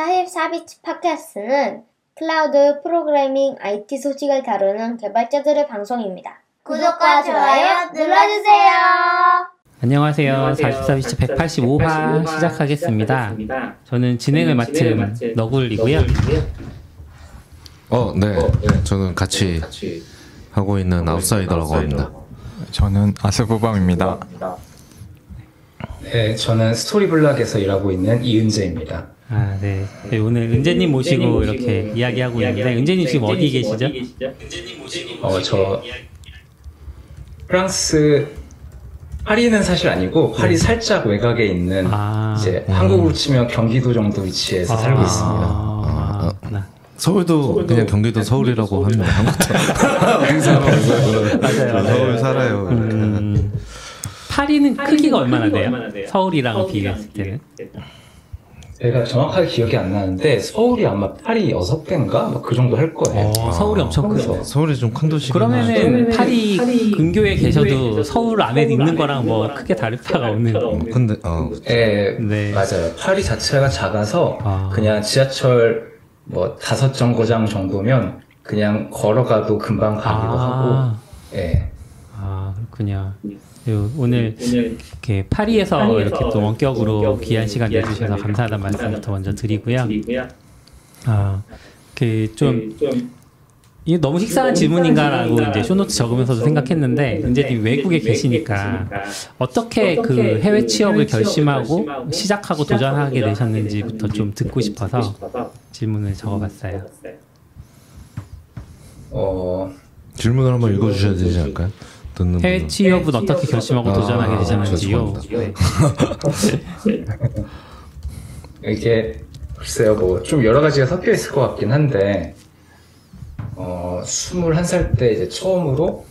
44비치 팟캐스트는 클라우드 프로그래밍 IT 소식을 다루는 개발자들의 방송입니다. 구독과 좋아요 눌러주세요. 안녕하세요. 44비치 185화 시작하겠습니다. 저는 진행을 맡은 너굴이고요. 어, 네. 저는 같이 하고 있는 아웃사이더라고 합니다. 저는 아스부밤입니다. 네, 저는 스토리블락에서 일하고 있는 이은재입니다. 아, 네. 네, 오늘 은재님 모시고 이렇게 이야기하고 있는데, 은재님 지금 어디 계시죠? 어, 저 프랑스 파리는 사실 아니고 파리 살짝 외곽에 있는 아. 이제 한국으로 치면 경기도 정도 위치에서 살고 있습니다. 아, 그렇구나. 서울도 그냥 경기도 서울이라고 합니다. 맞아요. 서울 살아요. 음, 파리는 크기가 얼마나 돼요? 서울이랑 비교했을 때는? 제가 정확하게 기억이 안 나는데 서울이 아마 파리 6배인가? 뭐그 정도 할 거예요. 어, 서울이 엄청 크죠. 서울이 좀 큰 도시긴 그러면은 파리 근교에 계셔도 서울 안에 있는 거랑 뭐 크게 다를 바가 없는. 근데 어, 네, 네. 맞아요. 파리 자체가 작아서 아. 그냥 지하철 뭐 다섯 정거장 정도면 그냥 걸어가도 금방 가기도 하고, 아, 예. 아 그렇군요. 요, 오늘 이렇게 파리에서 이렇게 또 원격으로 귀한 시간 내주셔서 감사하다는 말씀부터 먼저 드리고요. 아, 그좀 이게 너무 식상한 질문인가라고 이제 쇼노트 적으면서도 생각했는데 은재님 외국에 계시니까 어떻게 그 해외 취업을 결심하고 시작하고 도전하게 되셨는지부터 좀 듣고 싶어서 질문을 적어봤어요. 어, 질문을 한번 읽어주셔야 되지 않을까요? 듣는 해외. 취업은 어떻게 결심하고 아, 도전하게 되셨는지요? 네. 이게 글쎄요, 뭐 좀 여러 가지가 섞여 있을 것 같긴 한데, 어, 21살 때 이제 처음으로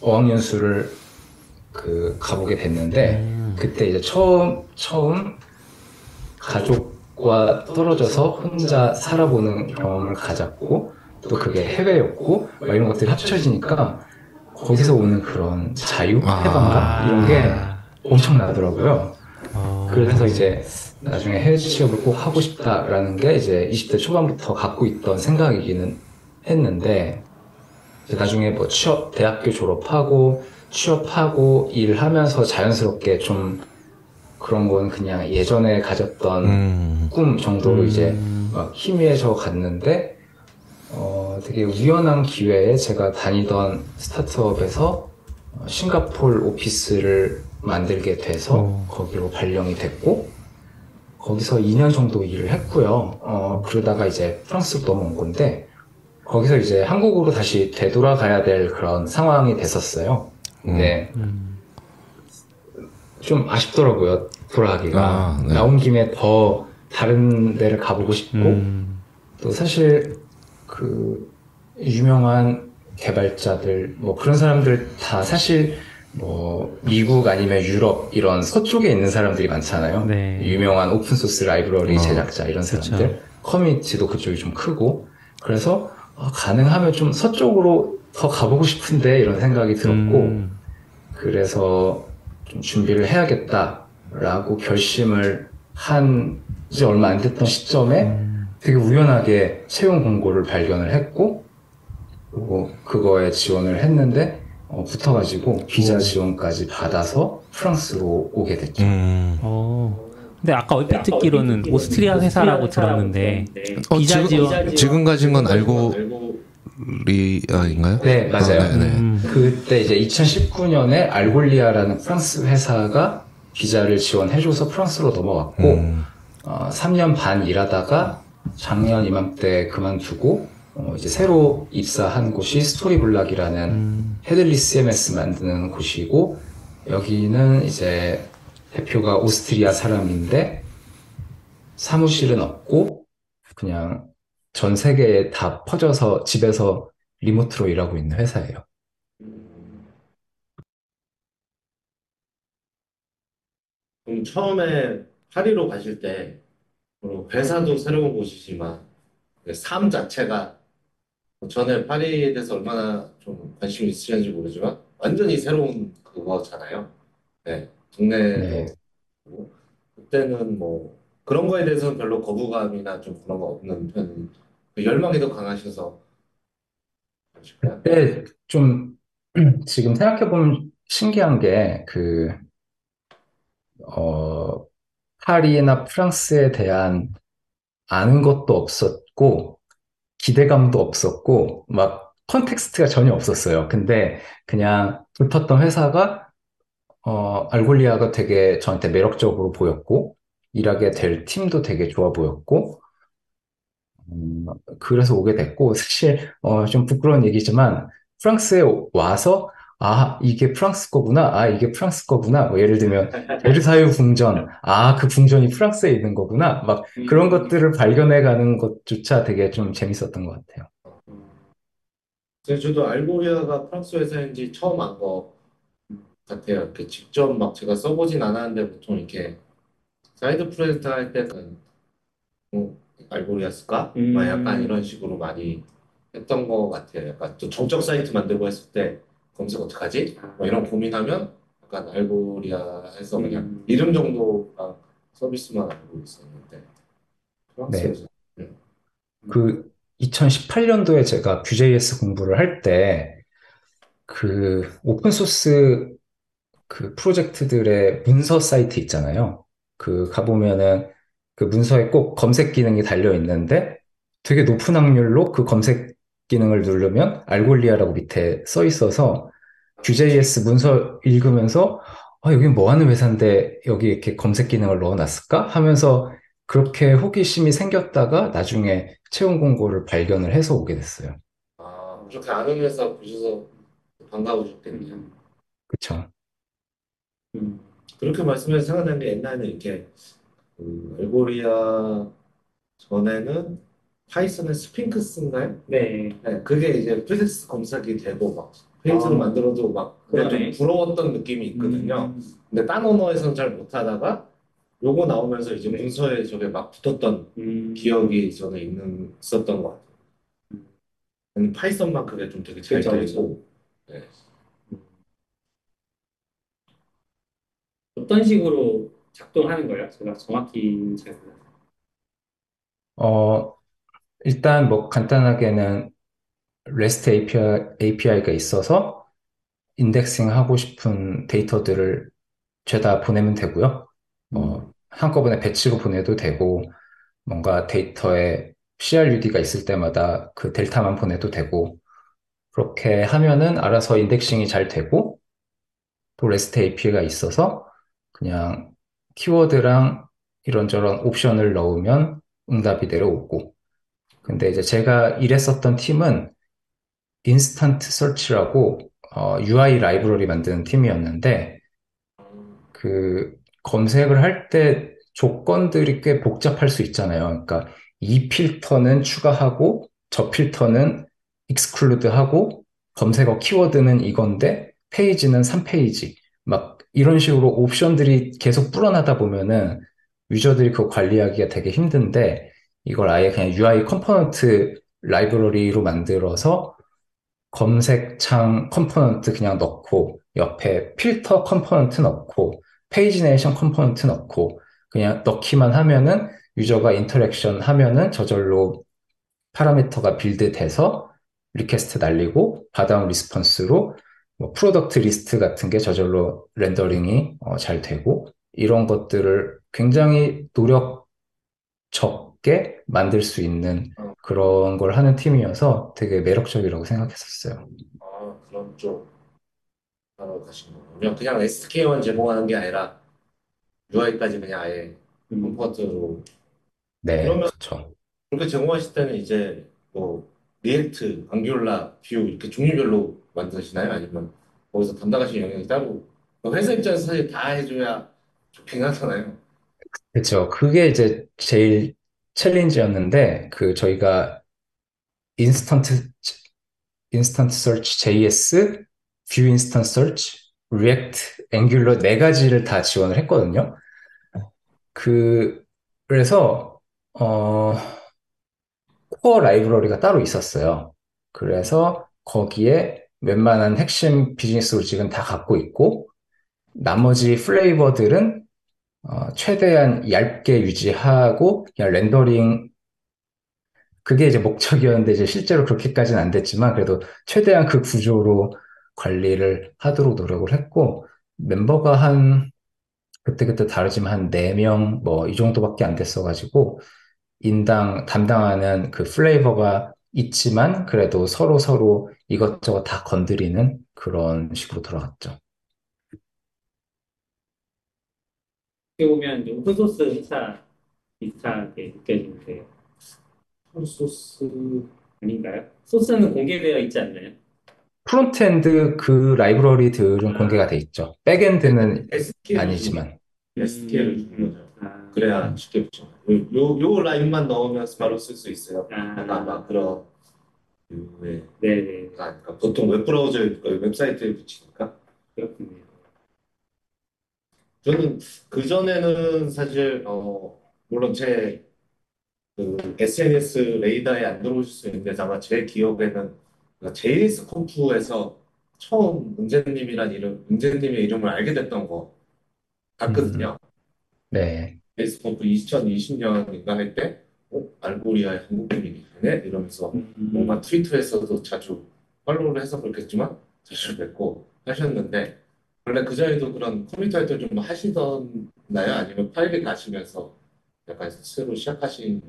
어학연수를 그 가보게 됐는데, 그때 이제 처음, 처음 가족과 떨어져서 혼자 살아보는 경험을 가졌고, 또 그게 해외였고, 막 이런 것들이 합쳐지니까, 거기서 오는 그런 자유, 아. 해방감, 이런 게 엄청나더라고요. 어, 그래서 이제 나중에 해외 취업을 꼭 하고 싶다라는 게 이제 20대 초반부터 갖고 있던 생각이기는 했는데 이제 나중에 뭐 취업 대학교 졸업하고 취업하고 일하면서 자연스럽게 좀 그런 건 그냥 예전에 가졌던 음, 꿈 정도로 이제 음. 막 희미해져 갔는데 어, 되게 우연한 기회에 제가 다니던 스타트업에서 어, 싱가폴 오피스를 만들게 돼서 어. 거기로 발령이 됐고 거기서 2년 정도 일을 했고요. 어, 그러다가 이제 프랑스로 넘어온 건데 거기서 이제 한국으로 다시 되돌아가야 될 그런 상황이 됐었어요. 근데 음. 좀 아쉽더라고요. 돌아가기가 아, 네. 나온 김에 더 다른 데를 가보고 싶고 음. 또 사실 그 유명한 개발자들 뭐 그런 사람들 다 사실 뭐 미국 아니면 유럽 이런 서쪽에 있는 사람들이 많잖아요. 네. 유명한 오픈 소스 라이브러리 어, 제작자 이런 그쵸. 사람들 커뮤니티도 그쪽이 좀 크고 그래서 아, 가능하면 좀 서쪽으로 더 가보고 싶은데 이런 생각이 들었고 음. 그래서 좀 준비를 해야겠다라고 결심을 한 지 얼마 안 됐던 시점에 음. 되게 우연하게 채용 공고를 발견을 했고 그리고 그거에 지원을 했는데 어, 붙어가지고 비자 지원까지 받아서 프랑스로 오게 됐죠. 음. 어. 근데 아까 얼핏 듣기로는 오스트리아 회사라고 들었는데 어, 비자 지금, 지원 지금 가진 건 알고 리아인가요? 네, 맞아요. 아, 네, 네. 음. 그때 이제 2019년에 Algolia라는 프랑스 회사가 비자를 지원해줘서 프랑스로 넘어갔고 음, 어, 3년 반 일하다가 작년 이맘때 그만두고 어, 이제 새로 입사한 곳이 Storyblok이라는 음. headless CMS 만드는 곳이고 여기는 이제 대표가 오스트리아 사람인데 사무실은 없고 그냥 전 세계에 다 퍼져서 집에서 리모트로 일하고 있는 회사예요. 그럼 처음에 파리로 가실 때 어, 회사도 새로운 곳이지만 그삶 자체가 전에 파리에 대해서 얼마나 좀 관심이 있으셨는지 모르지만 완전히 새로운 그거잖아요. 네, 동네도 네. 그때는 뭐 그런 거에 대해서는 별로 거부감이나 좀 그런 거 없는 편, 그 열망이 더 강하셔서 그러실까요? 근데 좀 지금 생각해보면 신기한 게 그, 어, 파리나 프랑스에 대한 아는 것도 없었고, 기대감도 없었고, 막 컨텍스트가 전혀 없었어요. 근데 그냥 붙었던 회사가, 어, 알골리아가 되게 저한테 매력적으로 보였고, 일하게 될 팀도 되게 좋아 보였고, 음, 그래서 오게 됐고, 사실, 어, 좀 부끄러운 얘기지만, 프랑스에 와서, 아, 이게 프랑스 거구나. 아, 이게 프랑스 거구나. 뭐 예를 들면, 베르사유 궁전. 아, 그 궁전이 프랑스에 있는 거구나. 막 그런 것들을 발견해 가는 것조차 되게 좀 재밌었던 것 같아요. 그래서 저도 Algolia가 프랑스 회사인지 처음 안 거 같아요. 이렇게 직접 막 제가 써보진 않았는데 보통 이렇게 사이드 프로젝트 할 때는 뭐 Algolia 쓸까? 음. 막 약간 이런 식으로 많이 했던 것 같아요. 약간 또 정적 사이트 만들고 했을 때 검색 어떡하지? 뭐 이런 고민하면 약간 Algolia 해서 그냥 음. 이름 정도랑 서비스만 알고 있었는데 프랑스에서 그 2018년도에 제가 Vue.js 공부를 할 때 그 오픈 소스 그 프로젝트들의 문서 사이트 있잖아요. 그 가보면은 그 문서에 꼭 검색 기능이 달려 있는데 되게 높은 확률로 그 검색 기능을 누르면 알골리아라고 밑에 써 있어서 Vue.js 문서 읽으면서 아, 여기 뭐 하는 회사인데 여기 이렇게 검색 기능을 넣어놨을까? 하면서 그렇게 호기심이 생겼다가 나중에 채용 공고를 발견을 해서 오게 됐어요. 아, 그렇게 아는 회사 보셔서 반가우셨겠네요. 그쵸? 음. 그렇게 말씀해서 생각나는 게 옛날에는 이렇게 그 Algolia 전에는 Python의 Sphinx인가요? 네. 네, 그게 이제 full-text 검색이 되고 막 페이지를 아. 만들어도 막 그냥 그러네. 좀 부러웠던 느낌이 있거든요. 음. 근데 딴 언어에서는 잘 못하다가 요거 나오면서 이제 문서에 저게 막 붙었던 음. 기억이 저는 있는 있었던 것 같아요. 근데 파이썬만 그게 좀 되게 잘 그쵸, 되고 네. 어떤 식으로 작동하는 거예요? 제가 정확히 잘 몰라요. 어, 일단 뭐 간단하게는 REST API, API가 있어서 인덱싱 하고 싶은 데이터들을 죄다 보내면 되고요. 어, 한꺼번에 배치로 보내도 되고, 뭔가 데이터에 CRUD가 있을 때마다 그 델타만 보내도 되고, 그렇게 하면은 알아서 인덱싱이 잘 되고, 또 REST API가 있어서 그냥 키워드랑 이런저런 옵션을 넣으면 응답이 내려오고, 근데 이제 제가 일했었던 팀은 instant search라고 어, UI 라이브러리 만드는 팀이었는데 그 검색을 할 때 조건들이 꽤 복잡할 수 있잖아요. 그러니까 이 필터는 추가하고 저 필터는 exclude 하고 검색어 키워드는 이건데 페이지는 3페이지 막 이런 식으로 옵션들이 계속 불어나다 보면은 유저들이 그거 관리하기가 되게 힘든데 이걸 아예 그냥 UI component 라이브러리로 만들어서 검색창 component 그냥 넣고 옆에 필터 component 넣고 pagination component 넣고 그냥 넣기만 하면은 유저가 interaction 하면은 저절로 파라미터가 build돼서 request 날리고 받아온 response로 뭐 product list 같은 게 저절로 렌더링이 어, 잘 되고 이런 것들을 굉장히 노력 적 게 만들 수 있는 그런 걸 하는 팀이어서 되게 매력적이라고 생각했었어요. 아, 그런 쪽 하러 가신 거군요. 그냥 SDK만 제공하는 게 아니라 UI까지 그냥 아예 component로 네, 그러면- 그렇죠. 그렇게 제공하실 때는 이제 뭐 React, Angular, Vue 이렇게 종류별로 만드시나요? 아니면 거기서 담당하시는 영역이 따로 뭐 회사 입장에서 사실 다 해줘야 좋긴 하잖아요. 그렇죠. 그게 이제 제일 challenge였는데 그 저희가 instant instant search JS, Vue instant search, React, Angular 네 가지를 다 지원을 했거든요. 그 그래서 어 core 라이브러리가 따로 있었어요. 그래서 거기에 웬만한 핵심 비즈니스 logic은 다 갖고 있고 나머지 플레이버들은 어, 최대한 얇게 유지하고 그냥 렌더링 그게 이제 목적이었는데 이제 실제로 그렇게까지는 안 됐지만 그래도 최대한 그 구조로 관리를 하도록 노력을 했고 멤버가 한 그때그때 다르지만 한 4명 뭐 이 정도밖에 안 됐어가지고 인당 담당하는 그 플레이버가 있지만 그래도 서로 서로 이것저것 다 건드리는 그런 식으로 돌아갔죠. 어떻게 보면 좀 흑소스 회사 비슷하게 느껴지는데요. 흑소스 아닌가요? 소스는 공개되어 있지 않나요? 프론트엔드 그 라이브러리들은 공개가 돼 있죠. 백엔드는 SQL 아니지만. SQL을 주는 거죠. 아, 그래야 쉽게 붙여. 요, 요, 요 라인만 넣으면 바로 쓸 수 있어요. 아. 아마 그런 류의 네 네 그러니까 보통 웹 브라우저 웹사이트에 붙이니까 그렇군요. 저는 그 전에는 사실 어 물론 제 그 SNS 레이더에 안 들어오실 수 있는데 아마 제 기억에는 JS 컴프에서 처음 은재님이란 이름, 은재님의 이름을 알게 됐던 거 같거든요. 네. JS 컴프 2020년인가 할 때, 어? 알고리아의 한국인이네? 이러면서 음. 뭔가 트위터에서도 자주 follow를 해서 그렇겠지만 자주 뵙고 하셨는데 원래 그 전에도 그런 커뮤니티 활동 좀 하시던나요? 아니면 파리를 가시면서 약간 새로 시작하신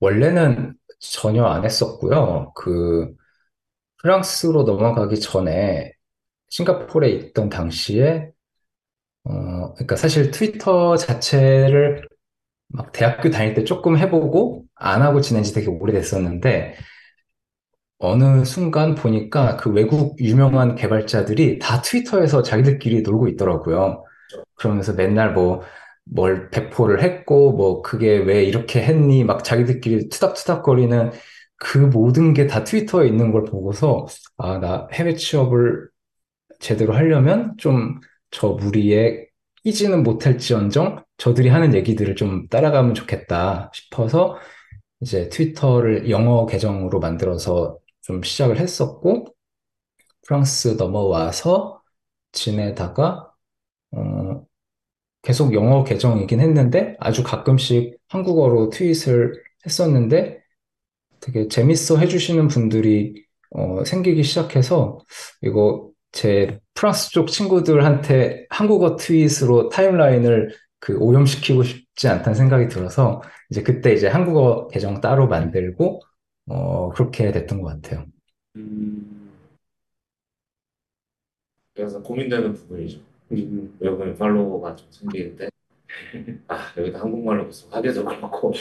원래는 전혀 안 했었고요. 그 프랑스로 넘어가기 전에 싱가포르에 있던 당시에 어 그러니까 사실 트위터 자체를 막 대학교 다닐 때 조금 해보고 안 하고 지낸 지 되게 오래됐었는데 어느 순간 보니까 그 외국 유명한 개발자들이 다 트위터에서 자기들끼리 놀고 있더라고요. 그러면서 맨날 뭐 뭘 배포를 했고 뭐 그게 왜 이렇게 했니 막 자기들끼리 투닥투닥거리는 그 모든 게 다 트위터에 있는 걸 보고서 아, 나 해외 취업을 제대로 하려면 좀 저 무리에 끼지는 못할지언정 저들이 하는 얘기들을 좀 따라가면 좋겠다 싶어서 이제 트위터를 영어 계정으로 만들어서 좀 시작을 했었고 프랑스 넘어와서 지내다가 어, 계속 영어 계정이긴 했는데 아주 가끔씩 한국어로 트윗을 했었는데 되게 재밌어 해주시는 분들이 어, 생기기 시작해서 이거 제 프랑스 쪽 친구들한테 한국어 트윗으로 타임라인을 그 오염시키고 싶지 않다는 생각이 들어서 이제 그때 이제 한국어 계정 따로 만들고 어, 그렇게 됐던 것 같아요. 음. 그래서 고민되는 부분이죠. 음. 여기 팔로워가 좀 생기는데 아 여기다 한국말로 계속 하기도 그렇고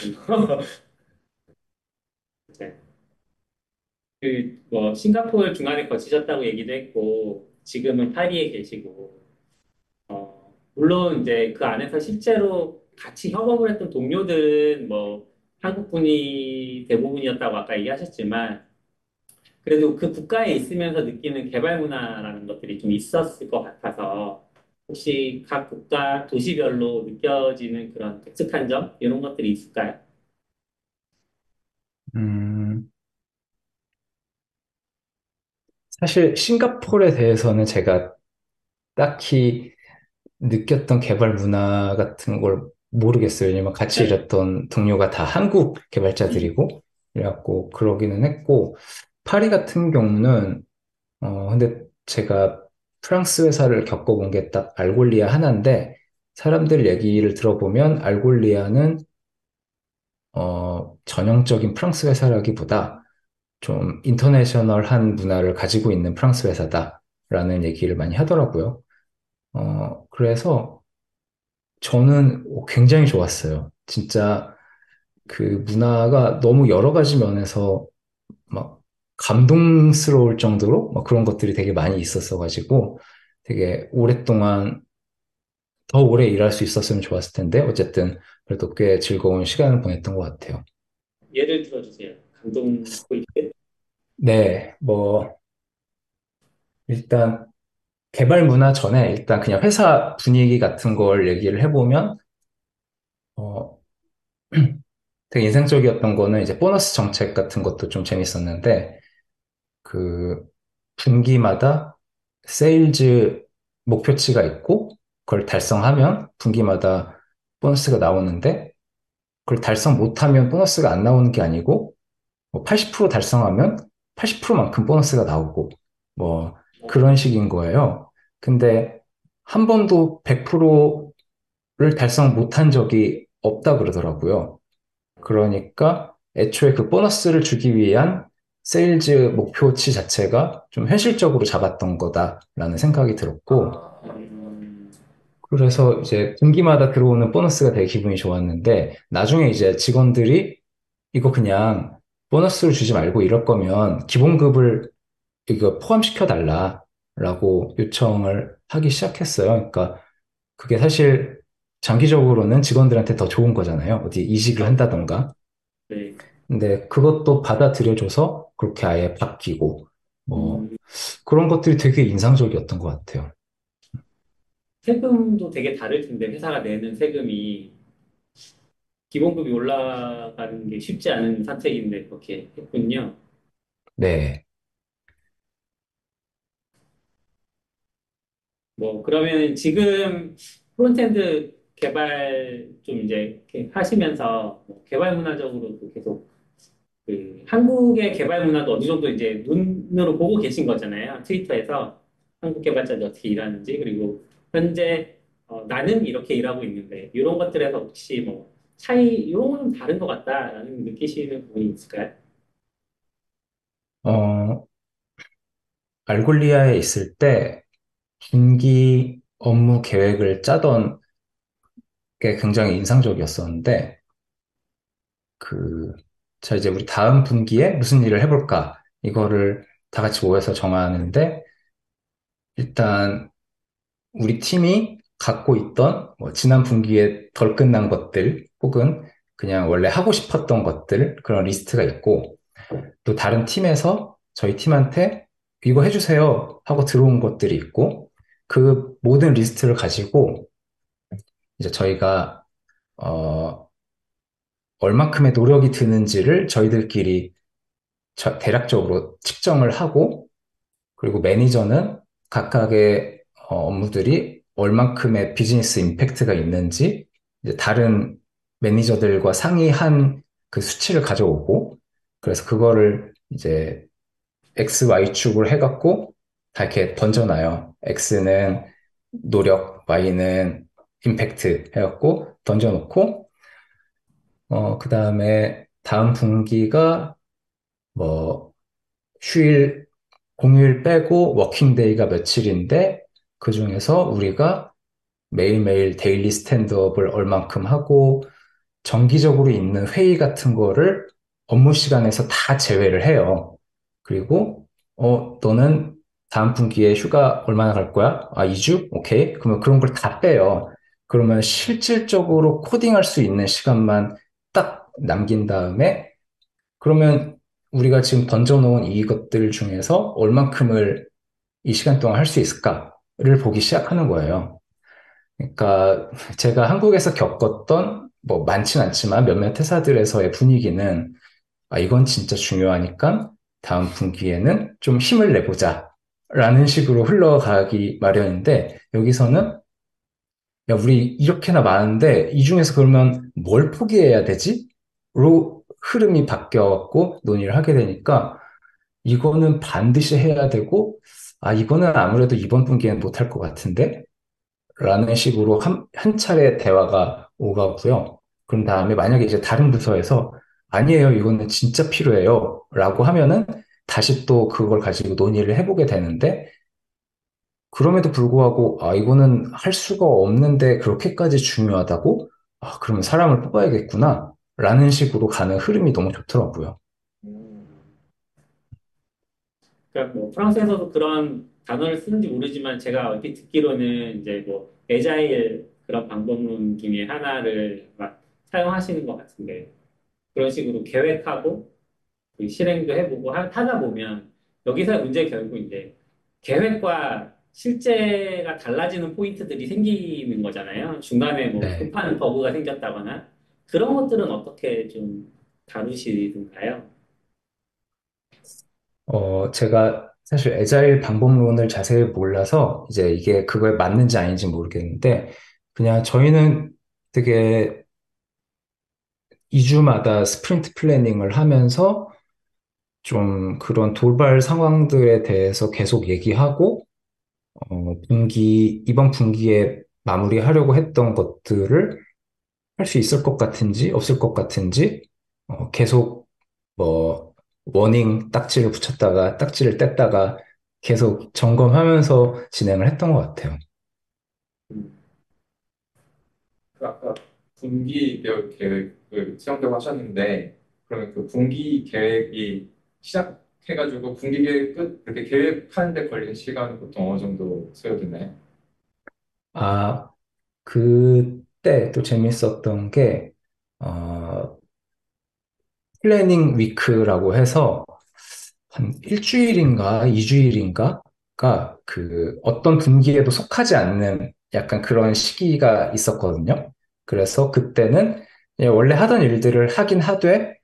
그뭐 싱가포르 중간에 거치셨다고 얘기도 했고 지금은 파리에 계시고 어 물론 이제 그 안에서 실제로 같이 협업을 했던 동료들은 뭐 한국 분이 대부분이었다고 아까 얘기하셨지만 그래도 그 국가에 있으면서 느끼는 개발 문화라는 것들이 좀 있었을 것 같아서 혹시 각 국가 도시별로 느껴지는 그런 독특한 점 이런 것들이 있을까요? 음, 사실 싱가포르에 대해서는 제가 딱히 느꼈던 개발 문화 같은 걸 모르겠어요. 왜냐면 같이 네. 일했던 동료가 다 한국 개발자들이고, 그래갖고 그러기는 했고, 파리 같은 경우는, 어, 근데 제가 프랑스 회사를 겪어본 게 딱 알골리아 하나인데, 사람들 얘기를 들어보면 알골리아는, 어, 전형적인 프랑스 회사라기보다 좀 인터내셔널한 문화를 가지고 있는 프랑스 회사다라는 얘기를 많이 하더라고요. 어, 그래서 저는 굉장히 좋았어요. 진짜 그 문화가 너무 여러 가지 면에서 막 감동스러울 정도로 막 그런 것들이 되게 많이 있었어가지고 되게 오랫동안 더 오래 일할 수 있었으면 좋았을 텐데 어쨌든 그래도 꽤 즐거운 시간을 보냈던 것 같아요. 예를 들어주세요. 감동 포인트. 네, 뭐 일단 개발 문화 전에 일단 그냥 회사 분위기 같은 걸 얘기를 해보면 어, 되게 인상적이었던 거는 이제 보너스 정책 같은 것도 좀 재밌었는데 그 분기마다 세일즈 목표치가 있고 그걸 달성하면 분기마다 보너스가 나오는데 그걸 달성 못하면 보너스가 안 나오는 게 아니고 뭐 80% 달성하면 80%만큼 보너스가 나오고 뭐 그런 식인 거예요. 근데 한 번도 100%를 달성 못한 적이 없다 그러더라고요. 그러니까 애초에 그 보너스를 주기 위한 세일즈 목표치 자체가 좀 현실적으로 잡았던 거다라는 생각이 들었고, 음, 그래서 이제 분기마다 들어오는 보너스가 되게 기분이 좋았는데, 나중에 이제 직원들이 이거 그냥 보너스를 주지 말고 이럴 거면 기본급을 이거 포함시켜 달라라고 요청을 하기 시작했어요. 그러니까 그게 사실 장기적으로는 직원들한테 더 좋은 거잖아요. 어디 이직을 한다던가. 네. 근데 그것도 받아들여줘서 그렇게 아예 바뀌고, 뭐, 음, 그런 것들이 되게 인상적이었던 것 같아요. 세금도 되게 다를 텐데 회사가 내는 세금이 기본급이 올라가는 게 쉽지 않은 선택인데 그렇게 했군요. 네. 뭐 그러면 지금 frontend 개발 좀 이제 하시면서 뭐 개발 문화적으로도 계속 그 한국의 개발 문화도 어느 정도 이제 눈으로 보고 계신 거잖아요. 트위터에서 한국 개발자들이 어떻게 일하는지 그리고 현재 어, 나는 이렇게 일하고 있는데 이런 것들에서 혹시 뭐 차이 이런 거는 다른 것 같다라는 느끼시는 부분이 있을까요? 어, 알골리아에 있을 때 분기 업무 계획을 짜던 게 굉장히 인상적이었었는데, 그, 자, 이제 우리 다음 분기에 무슨 일을 해볼까? 이거를 다 같이 모여서 정하는데, 일단 우리 팀이 갖고 있던 뭐 지난 분기에 덜 끝난 것들 혹은 그냥 원래 하고 싶었던 것들 그런 리스트가 있고 또 다른 팀에서 저희 팀한테 이거 해주세요 하고 들어온 것들이 있고 그 모든 리스트를 가지고 이제 저희가 어 얼마큼의 노력이 드는지를 저희들끼리 저- 대략적으로 측정을 하고 그리고 매니저는 각각의 어, 업무들이 얼만큼의 비즈니스 임팩트가 있는지 이제 다른 매니저들과 상의한 그 수치를 가져오고 그래서 그거를 이제 X, Y축을 해갖고 다 이렇게 던져놔요. X는 노력, Y는 임팩트 해갖고 던져놓고 어, 그 다음에 다음 분기가 뭐 휴일 공휴일 빼고 working day가 며칠인데 그 중에서 우리가 매일매일 daily stand-up을 얼만큼 하고 정기적으로 있는 회의 같은 거를 업무 시간에서 다 제외를 해요. 그리고 어 너는 다음 분기에 휴가 얼마나 갈 거야? 아, 2주? 오케이. 그러면 그런 걸 다 빼요. 그러면 실질적으로 코딩할 수 있는 시간만 딱 남긴 다음에 그러면 우리가 지금 던져놓은 이것들 중에서 얼만큼을 이 시간 동안 할 수 있을까를 보기 시작하는 거예요. 그러니까 제가 한국에서 겪었던 뭐 많진 않지만 몇몇 회사들에서의 분위기는 아, 이건 진짜 중요하니까 다음 분기에는 좀 힘을 내보자 라는 식으로 흘러가기 마련인데 여기서는 야, 우리 이렇게나 많은데 이 중에서 그러면 뭘 포기해야 되지? 로 흐름이 바뀌어갖고 논의를 하게 되니까 이거는 반드시 해야 되고 아, 이거는 아무래도 이번 분기에는 못할 것 같은데? 라는 식으로 한, 한 차례 대화가 오가고요. 그런 다음에 만약에 이제 다른 부서에서 아니에요, 이거는 진짜 필요해요. 라고 하면은 다시 또 그걸 가지고 논의를 해보게 되는데 그럼에도 불구하고 아, 이거는 할 수가 없는데 그렇게까지 중요하다고? 아, 그러면 사람을 뽑아야겠구나. 라는 식으로 가는 흐름이 너무 좋더라고요. 그러니까 뭐 프랑스에서도 그런 단어를 쓰는지 모르지만 제가 얼핏 듣기로는 이제 뭐 에자일 그런 방법론 중에 하나를 막 사용하시는 것 같은데 그런 식으로 계획하고 그 실행도 해보고 하- 하다 보면 여기서 문제 결국 이제 계획과 실제가 달라지는 포인트들이 생기는 거잖아요. 중간에 뭐 네. 급한 버그가 생겼다거나 그런 것들은 어떻게 좀 다루시던가요? 어, 제가 사실 애자일 방법론을 자세히 몰라서 이제 이게 그거에 맞는지 아닌지 모르겠는데 그냥 저희는 되게 2주마다 sprint planning을 하면서 좀 그런 돌발 상황들에 대해서 계속 얘기하고 어, 분기 이번 분기에 마무리하려고 했던 것들을 할 수 있을 것 같은지 없을 것 같은지 어, 계속 뭐 warning 딱지를 붙였다가 딱지를 뗐다가 계속 점검하면서 진행을 했던 것 같아요. 그 아까 분기 계획- 계획을 수정되고 하셨는데 그러면 그 분기 계획이 시작해가지고 분기 계획 끝 이렇게 계획하는데 걸리는 시간은 보통 어느 정도 소요되나요? 아, 그때 또 재밌었던 게, 어, planning week라고 해서 한 일주일인가 이주일인가가 그 어떤 분기에도 속하지 않는 약간 그런 시기가 있었거든요. 그래서 그때는 그냥 원래 하던 일들을 하긴 하되,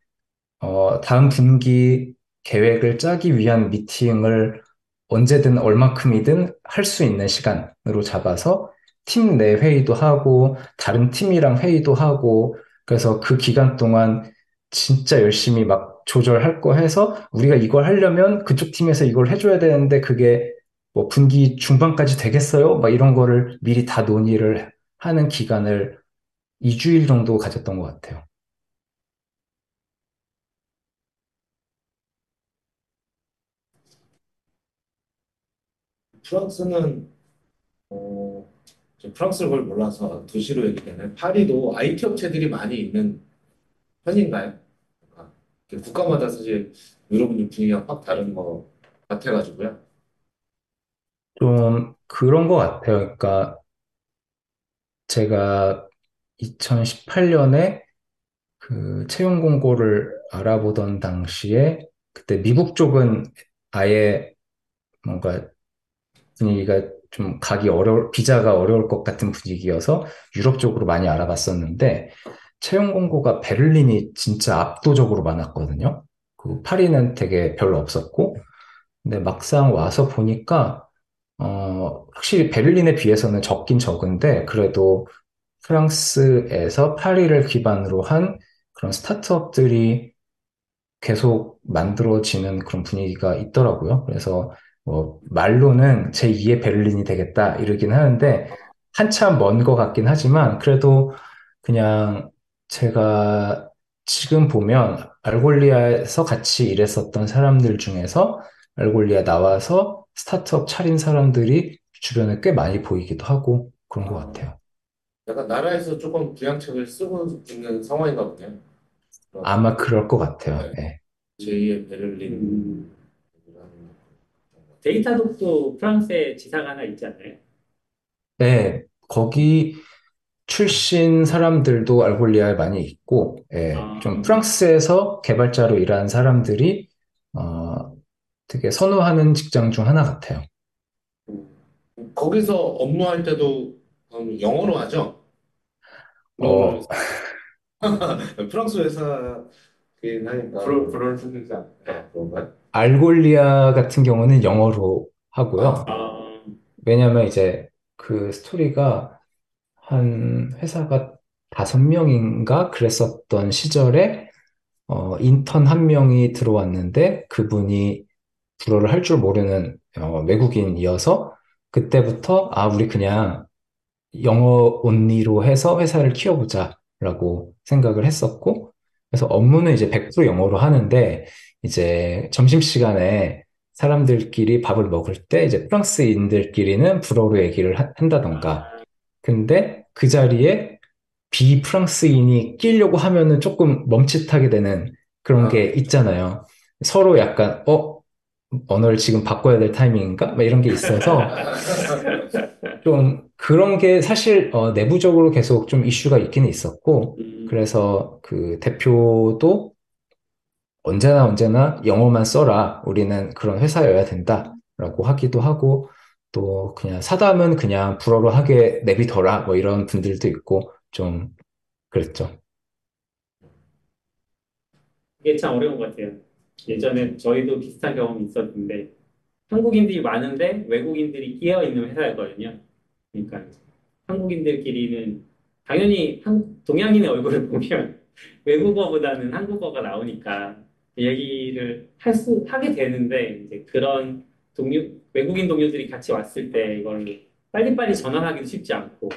어, 다음 분기 계획을 짜기 위한 미팅을 언제든 얼마큼이든 할 수 있는 시간으로 잡아서 팀 내 회의도 하고 다른 팀이랑 회의도 하고 그래서 그 기간 동안 진짜 열심히 막 조절할 거 해서 우리가 이걸 하려면 그쪽 팀에서 이걸 해줘야 되는데 그게 뭐 분기 중반까지 되겠어요? 막 이런 거를 미리 다 논의를 하는 기간을 2주일 정도 가졌던 것 같아요. 프랑스는 어, 저 프랑스를 거의 몰라서 도시로 얘기되는 파리도 IT 업체들이 많이 있는 편인가요? 그러니까 국가마다 사실 유럽은 분위기가 확 다른 것 같아가지고요. 좀 그런 것 같아요. 그러니까 제가 2018년에 그 채용 공고를 알아보던 당시에 그때 미국 쪽은 아예 뭔가 분위기가 좀 가기 어려울, 비자가 어려울 것 같은 분위기여서 유럽 쪽으로 많이 알아봤었는데 채용 공고가 베를린이 진짜 압도적으로 많았거든요. 그 파리는 되게 별로 없었고 근데 막상 와서 보니까 어, 확실히 베를린에 비해서는 적긴 적은데 그래도 프랑스에서 파리를 기반으로 한 그런 스타트업들이 계속 만들어지는 그런 분위기가 있더라고요. 그래서 뭐 말로는 제2의 베를린이 되겠다 이러긴 하는데 한참 먼 것 같긴 하지만 그래도 그냥 제가 지금 보면 알골리아에서 같이 일했었던 사람들 중에서 알골리아 나와서 스타트업 차린 사람들이 주변에 꽤 많이 보이기도 하고 그런 것 같아요. 약간 나라에서 조금 부양책을 쓰고 있는 상황인가 보네요. 아마 그럴 것 같아요. 네. 제2의 베를린 데이터독도 프랑스에 지사가 하나 있지 않나요? 네, 거기 출신 사람들도 알골리아에 많이 있고, 예, 아. 좀 프랑스에서 개발자로 일하는 사람들이 어, 되게 선호하는 직장 중 하나 같아요. 거기서 업무할 때도 음, 영어로 하죠? 어, 프랑스 회사긴 하니까 불어 불어를 쓰는지 않나요? 네, 그런가요? 알골리아 같은 경우는 영어로 하고요. 아, 왜냐면 이제 그 스토리가 한 회사가 다섯 명인가 그랬었던 시절에 어, 인턴 한 명이 들어왔는데 그분이 불어를 할 줄 모르는 어, 외국인이어서 그때부터 아, 우리 그냥 영어 온리로 해서 회사를 키워보자라고 생각을 했었고 그래서 업무는 이제 100% 영어로 하는데 이제 점심시간에 사람들끼리 밥을 먹을 때 이제 프랑스인들끼리는 불어로 얘기를 하- 한다던가. 근데 그 자리에 비프랑스인이 끼려고 하면은 조금 멈칫하게 되는 그런 게 있잖아요. 서로 약간, 어, 언어를 지금 바꿔야 될 타이밍인가? 막 이런 게 있어서 좀 그런 게 사실 어, 내부적으로 계속 좀 이슈가 있기는 있었고, 음, 그래서 그 대표도 언제나 언제나 영어만 써라. 우리는 그런 회사여야 된다 라고 하기도 하고, 또 그냥 사담은 그냥 불어로 하게 내비둬라. 뭐 이런 분들도 있고, 좀 그랬죠. 이게 참 어려운 것 같아요. 예전에 저희도 비슷한 경험이 있었는데 한국인들이 많은데 외국인들이 끼어 있는 회사였거든요. 그러니까 한국인들끼리는 당연히 한, 동양인의 얼굴을 보면 외국어보다는 한국어가 나오니까 얘기를 할 수, 하게 되는데 이제 그런 동료, 외국인 동료들이 같이 왔을 때 이걸 빨리빨리 전환하기도 쉽지 않고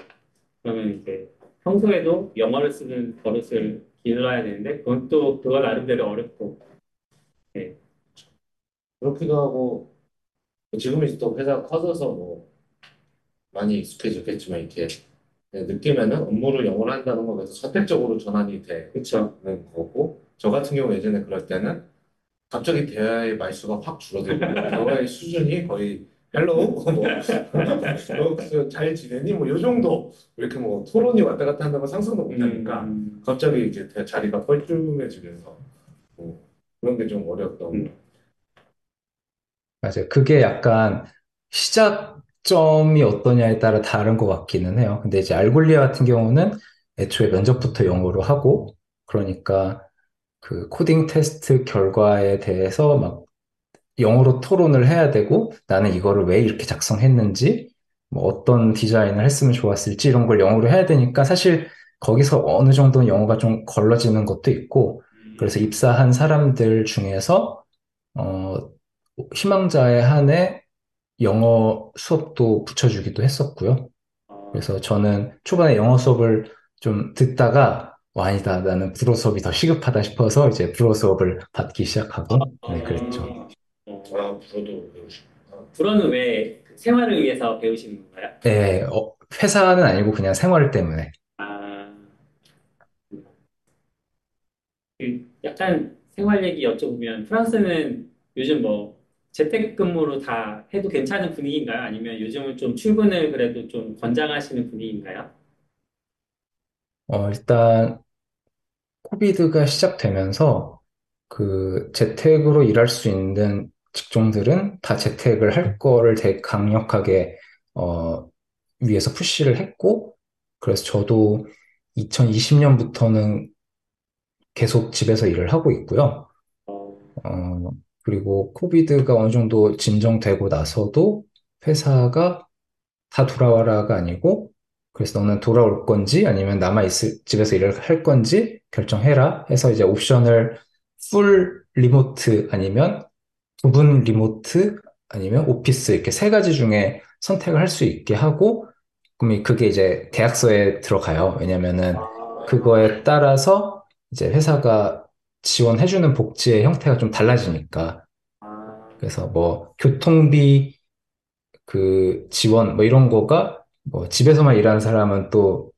그러면 이제 평소에도 영어를 쓰는 버릇을 길러야 되는데 그건 또 그건 나름대로 어렵고. 그렇기도 하고 지금은 또 회사가 커져서 뭐 많이 익숙해졌겠지만 이렇게 느끼면은 업무를 영어로 한다는 거 그래서 선택적으로 전환이 되는. 거고 저 같은 경우 예전에 그럴 때는 갑자기 대화의 말수가 확 줄어들고 대화의 수준이 거의 hello 뭐 잘 지내니 뭐 요 정도 이렇게 뭐 토론이 왔다 갔다 한다고 상상도 못하니까 음, 갑자기 대- 자리가 뻘쭘해지면서 뭐 그런 게 좀 어려웠던 음. 맞아요. 그게 약간 시작점이 어떠냐에 따라 다른 것 같기는 해요. 근데 이제 Algolia 같은 경우는 애초에 면접부터 영어로 하고, 그러니까 그 코딩 테스트 결과에 대해서 막 영어로 토론을 해야 되고, 나는 이거를 왜 이렇게 작성했는지, 뭐 어떤 디자인을 했으면 좋았을지 이런 걸 영어로 해야 되니까 사실 거기서 어느 정도는 영어가 좀 걸러지는 것도 있고, 그래서 입사한 사람들 중에서 어, 희망자에 한해 영어 수업도 붙여주기도 했었고요. 그래서 저는 초반에 영어 수업을 좀 듣다가 와, 아니다. 나는 불어 수업이 더 시급하다 싶어서 이제 불어 수업을 받기 시작하고 네, 그랬죠. 어, 아 불어도 배우시고 불어는 왜 생활을 위해서 배우시는 건가요? 네, 어, 회사는 아니고 그냥 생활 때문에. 아, 그 약간 생활 얘기 여쭤보면 프랑스는 요즘 뭐 재택근무로 다 해도 괜찮은 분위기인가요? 아니면 요즘은 좀 출근을 그래도 좀 권장하시는 분위기인가요? 어, 일단 코비드가 시작되면서 그 재택으로 일할 수 있는 직종들은 다 재택을 할 거를 되게 강력하게 어, 위에서 푸시를 했고 그래서 저도 2020년부터는 계속 집에서 일을 하고 있고요. 어, 어, 그리고 코비드가 어느 정도 진정되고 나서도 회사가 다 돌아와라가 아니고 그래서 너는 돌아올 건지 아니면 남아 있을 집에서 일을 할 건지 결정해라 해서 이제 옵션을 풀 리모트 아니면 부분 리모트 아니면 오피스 이렇게 세 가지 중에 선택을 할 수 있게 하고 그럼 그게 이제 계약서에 들어가요. 왜냐면은 그거에 따라서 이제 회사가 지원해주는 복지의 형태가 좀 달라지니까. 아, 그래서 뭐 교통비 그 지원 뭐 이런 거가 뭐 집에서만 일하는 사람은 또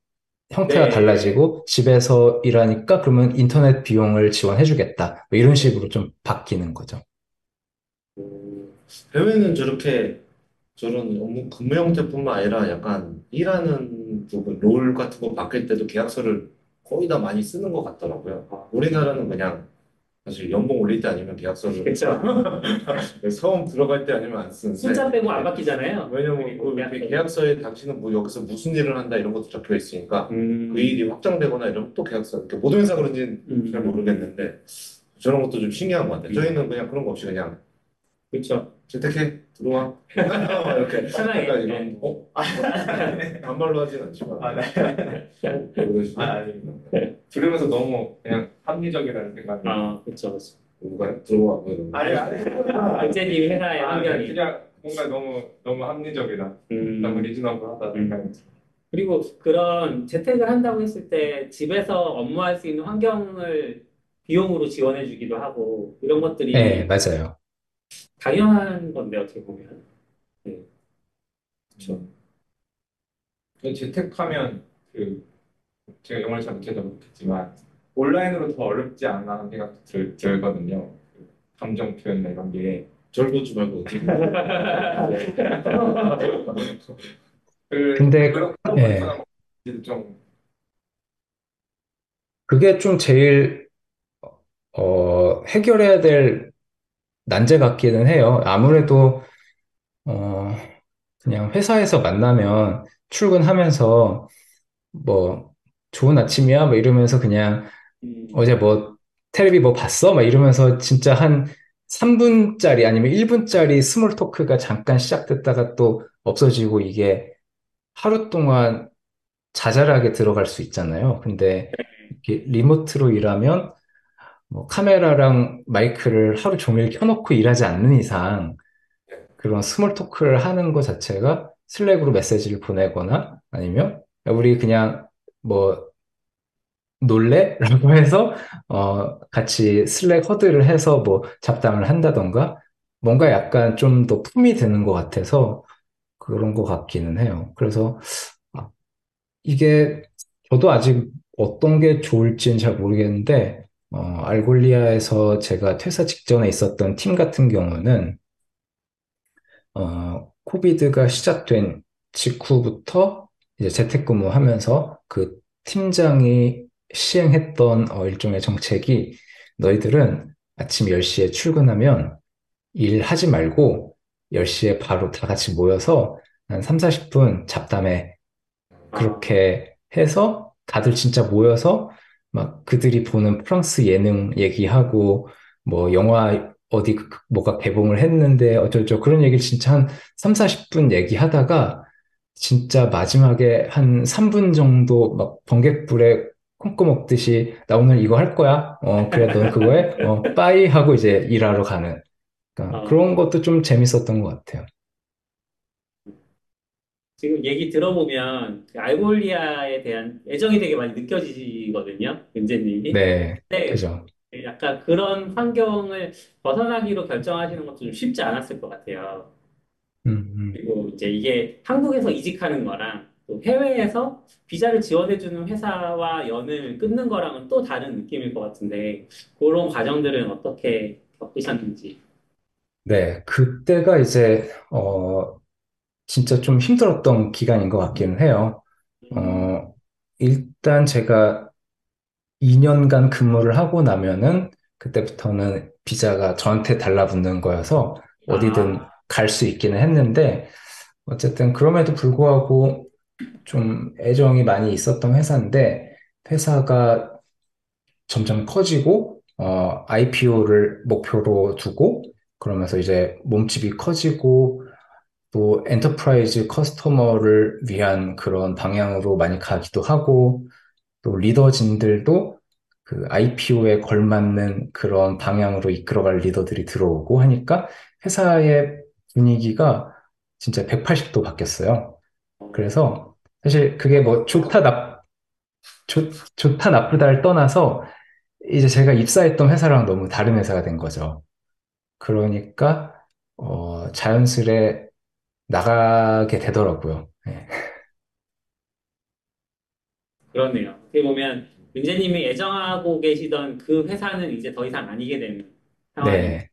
형태가 네. 달라지고 집에서 일하니까 그러면 인터넷 비용을 지원해주겠다. 뭐 이런 식으로 좀 바뀌는 거죠. 음, 해외는 저렇게 저런 업무 근무 형태뿐만 아니라 약간 일하는 부분 롤 같은 거 바뀔 때도 계약서를 거의 다 많이 쓰는 것 같더라고요. 우리나라는 그냥 사실 연봉 올릴 때 아니면 계약서를 그렇죠. 처음 들어갈 때 아니면 안 쓰는데 숫자 빼고 안 바뀌잖아요. 왜냐면 그 계약서. 계약서에 당신은 뭐 여기서 무슨 일을 한다 이런 것도 적혀 있으니까 음, 그 일이 확정되거나 이러면 또 계약서 이렇게 모든 회사 그런지는 음. 잘 모르겠는데 저런 것도 좀 신기한 것 같아요. 저희는 그냥 그런 거 없이 그냥 그렇죠. 재택해 들어와 이렇게 편하게. 약간 이런 어 반말로 하진 않지만 아, 네. 어? 아, 아닙니다. 들으면서 너무 그냥 합리적이라는 생각이. 아, 그렇죠, 그렇죠. 누가 들어와 뭐 이런 거. 아니, 아니. 박재님 회사의 아, 환경이. 그냥 뭔가 너무 너무 합리적이다. 음. 너무 리즈너블하다 생각이 들어요. 그리고 그런 재택을 한다고 했을 때 집에서 업무할 수 있는 환경을 비용으로 지원해 주기도 하고 이런 것들이 네, 맞아요. 당연한 건데 어떻게 보면 그렇죠. 재택하면 그 제가 영어를 잘 못해서 그렇겠지만 온라인으로 더 어렵지 않나 하는 생각도 들, 들거든요. 그 감정 표현이나 이런 게. 절 보지 말고 어떻게 그, 근데, 그런 예. 예. 좀 그게 좀 제일 어, 해결해야 될 난제 같기는 해요. 아무래도 어, 그냥 회사에서 만나면 출근하면서 뭐 좋은 아침이야 뭐 이러면서 그냥 음, 어제 뭐 텔레비 뭐 봤어? 막 이러면서 진짜 한 3분짜리 아니면 1분짜리 small talk가 잠깐 시작됐다가 또 없어지고 이게 하루 동안 자잘하게 들어갈 수 있잖아요. 근데 이렇게 remote로 일하면 뭐 카메라랑 마이크를 하루 종일 켜놓고 일하지 않는 이상 그런 small talk를 하는 것 자체가 Slack으로 메시지를 보내거나 아니면 우리 그냥 뭐 놀래? 라고 해서 어 같이 Slack huddle을 해서 뭐 잡담을 한다던가 뭔가 약간 좀 더 품이 드는 것 같아서 그런 것 같기는 해요. 그래서 아, 이게 저도 아직 어떤 게 좋을지는 잘 모르겠는데 어, Algolia에서 제가 퇴사 직전에 있었던 팀 같은 경우는 어, 코비드가 시작된 직후부터 이제 재택근무하면서 그 팀장이 시행했던 어, 일종의 정책이 너희들은 아침 10시에 출근하면 일하지 말고 10시에 바로 다 같이 모여서 한 3, 40분 잡담해. 그렇게 해서 다들 진짜 모여서 막 그들이 보는 프랑스 예능 얘기하고 뭐 영화 어디 그- 뭐가 개봉을 했는데 어쩌고저쩌고 그런 얘기를 진짜 한 3, 40분 얘기하다가 진짜 마지막에 한 3분 정도 막 번갯불에 콩고 먹듯이 나 오늘 이거 할 거야. 어, 그래, 넌 그거에 어, 빠이 하고 이제 일하러 가는. 그러니까 아. 그런 것도 좀 재밌었던 것 같아요. 지금 얘기 들어보면 그 알골리아에 대한 애정이 되게 많이 느껴지거든요, 은재님이. 네, 근데 그죠. 약간 그런 환경을 벗어나기로 결정하시는 것도 좀 쉽지 않았을 것 같아요. 음, 음. 그리고 이제 이게 한국에서 이직하는 거랑 또 해외에서 비자를 지원해주는 회사와 연을 끊는 거랑은 또 다른 느낌일 것 같은데 그런 과정들은 어떻게 겪으셨는지. 네, 그때가 이제 어 진짜 좀 힘들었던 기간인 것 같기는 해요. 어 일단 제가 2년간 근무를 하고 나면은 그때부터는 비자가 저한테 달라붙는 거여서 어디든 아. 갈수 있기는 했는데 어쨌든 그럼에도 불구하고 좀 애정이 많이 있었던 회사인데 회사가 점점 커지고 어, IPO를 목표로 두고 그러면서 이제 몸집이 커지고 또 enterprise customer를 위한 그런 방향으로 많이 가기도 하고 또 리더진들도 그 IPO에 걸맞는 그런 방향으로 이끌어갈 리더들이 들어오고 하니까 회사의 분위기가 진짜 180도 바뀌었어요. 그래서 사실 그게 뭐 좋다 나 좋, 좋다 나쁘다를 떠나서 이제 제가 입사했던 회사랑 너무 다른 회사가 된 거죠. 그러니까 어, 자연스레 나가게 되더라고요. 네. 그러네요. 어떻게 보면 은재님이 애정하고 계시던 그 회사는 이제 더 이상 아니게 되는 상황이 네.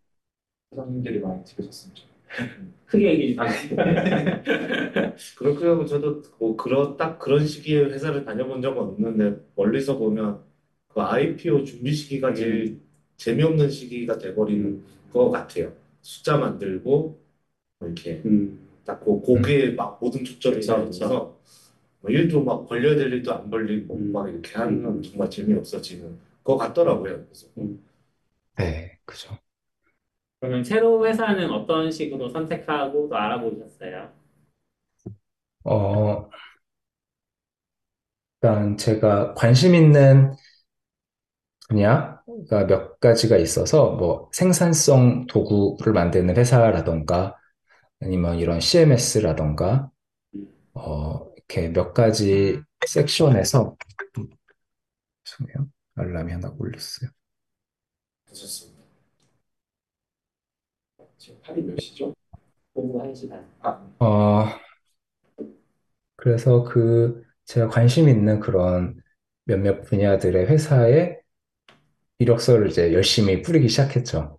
사장님들이 많이 지켜줬으면 좋겠어요. 크게 얘기해 주세요. 그렇게 하면 저도 뭐 그런 딱 그런 시기에 회사를 다녀본 적은 없는데 멀리서 보면 그 IPO 준비 시기가 제일 재미없는 시기가 돼버리는 것 같아요. 숫자 만들고 뭐 이렇게 음. 딱그 고기에 막 모든 초점이 그쵸. 있어서 뭐 일도 막 벌려야 될 일도 안 벌리고 음. 막 이렇게 하면 정말 재미없어지는 것 같더라고요. 그래서 네, 그죠. 그러면 새로 회사는 어떤 식으로 선택하고 또 알아보셨어요? 어, 일단 제가 관심 있는 분야가 몇 가지가 있어서 뭐 생산성 도구를 만드는 회사라던가 아니면 이런 CMS라던가 어, 이렇게 몇 가지 섹션에서 음, 죄송해요. 알람이 하나 울렸어요. 좋습니다. 지금 팔이 몇 시죠? 오후 1시 반. 아, 어, 그래서 그 제가 관심 있는 그런 몇몇 분야들의 회사에 이력서를 이제 열심히 뿌리기 시작했죠.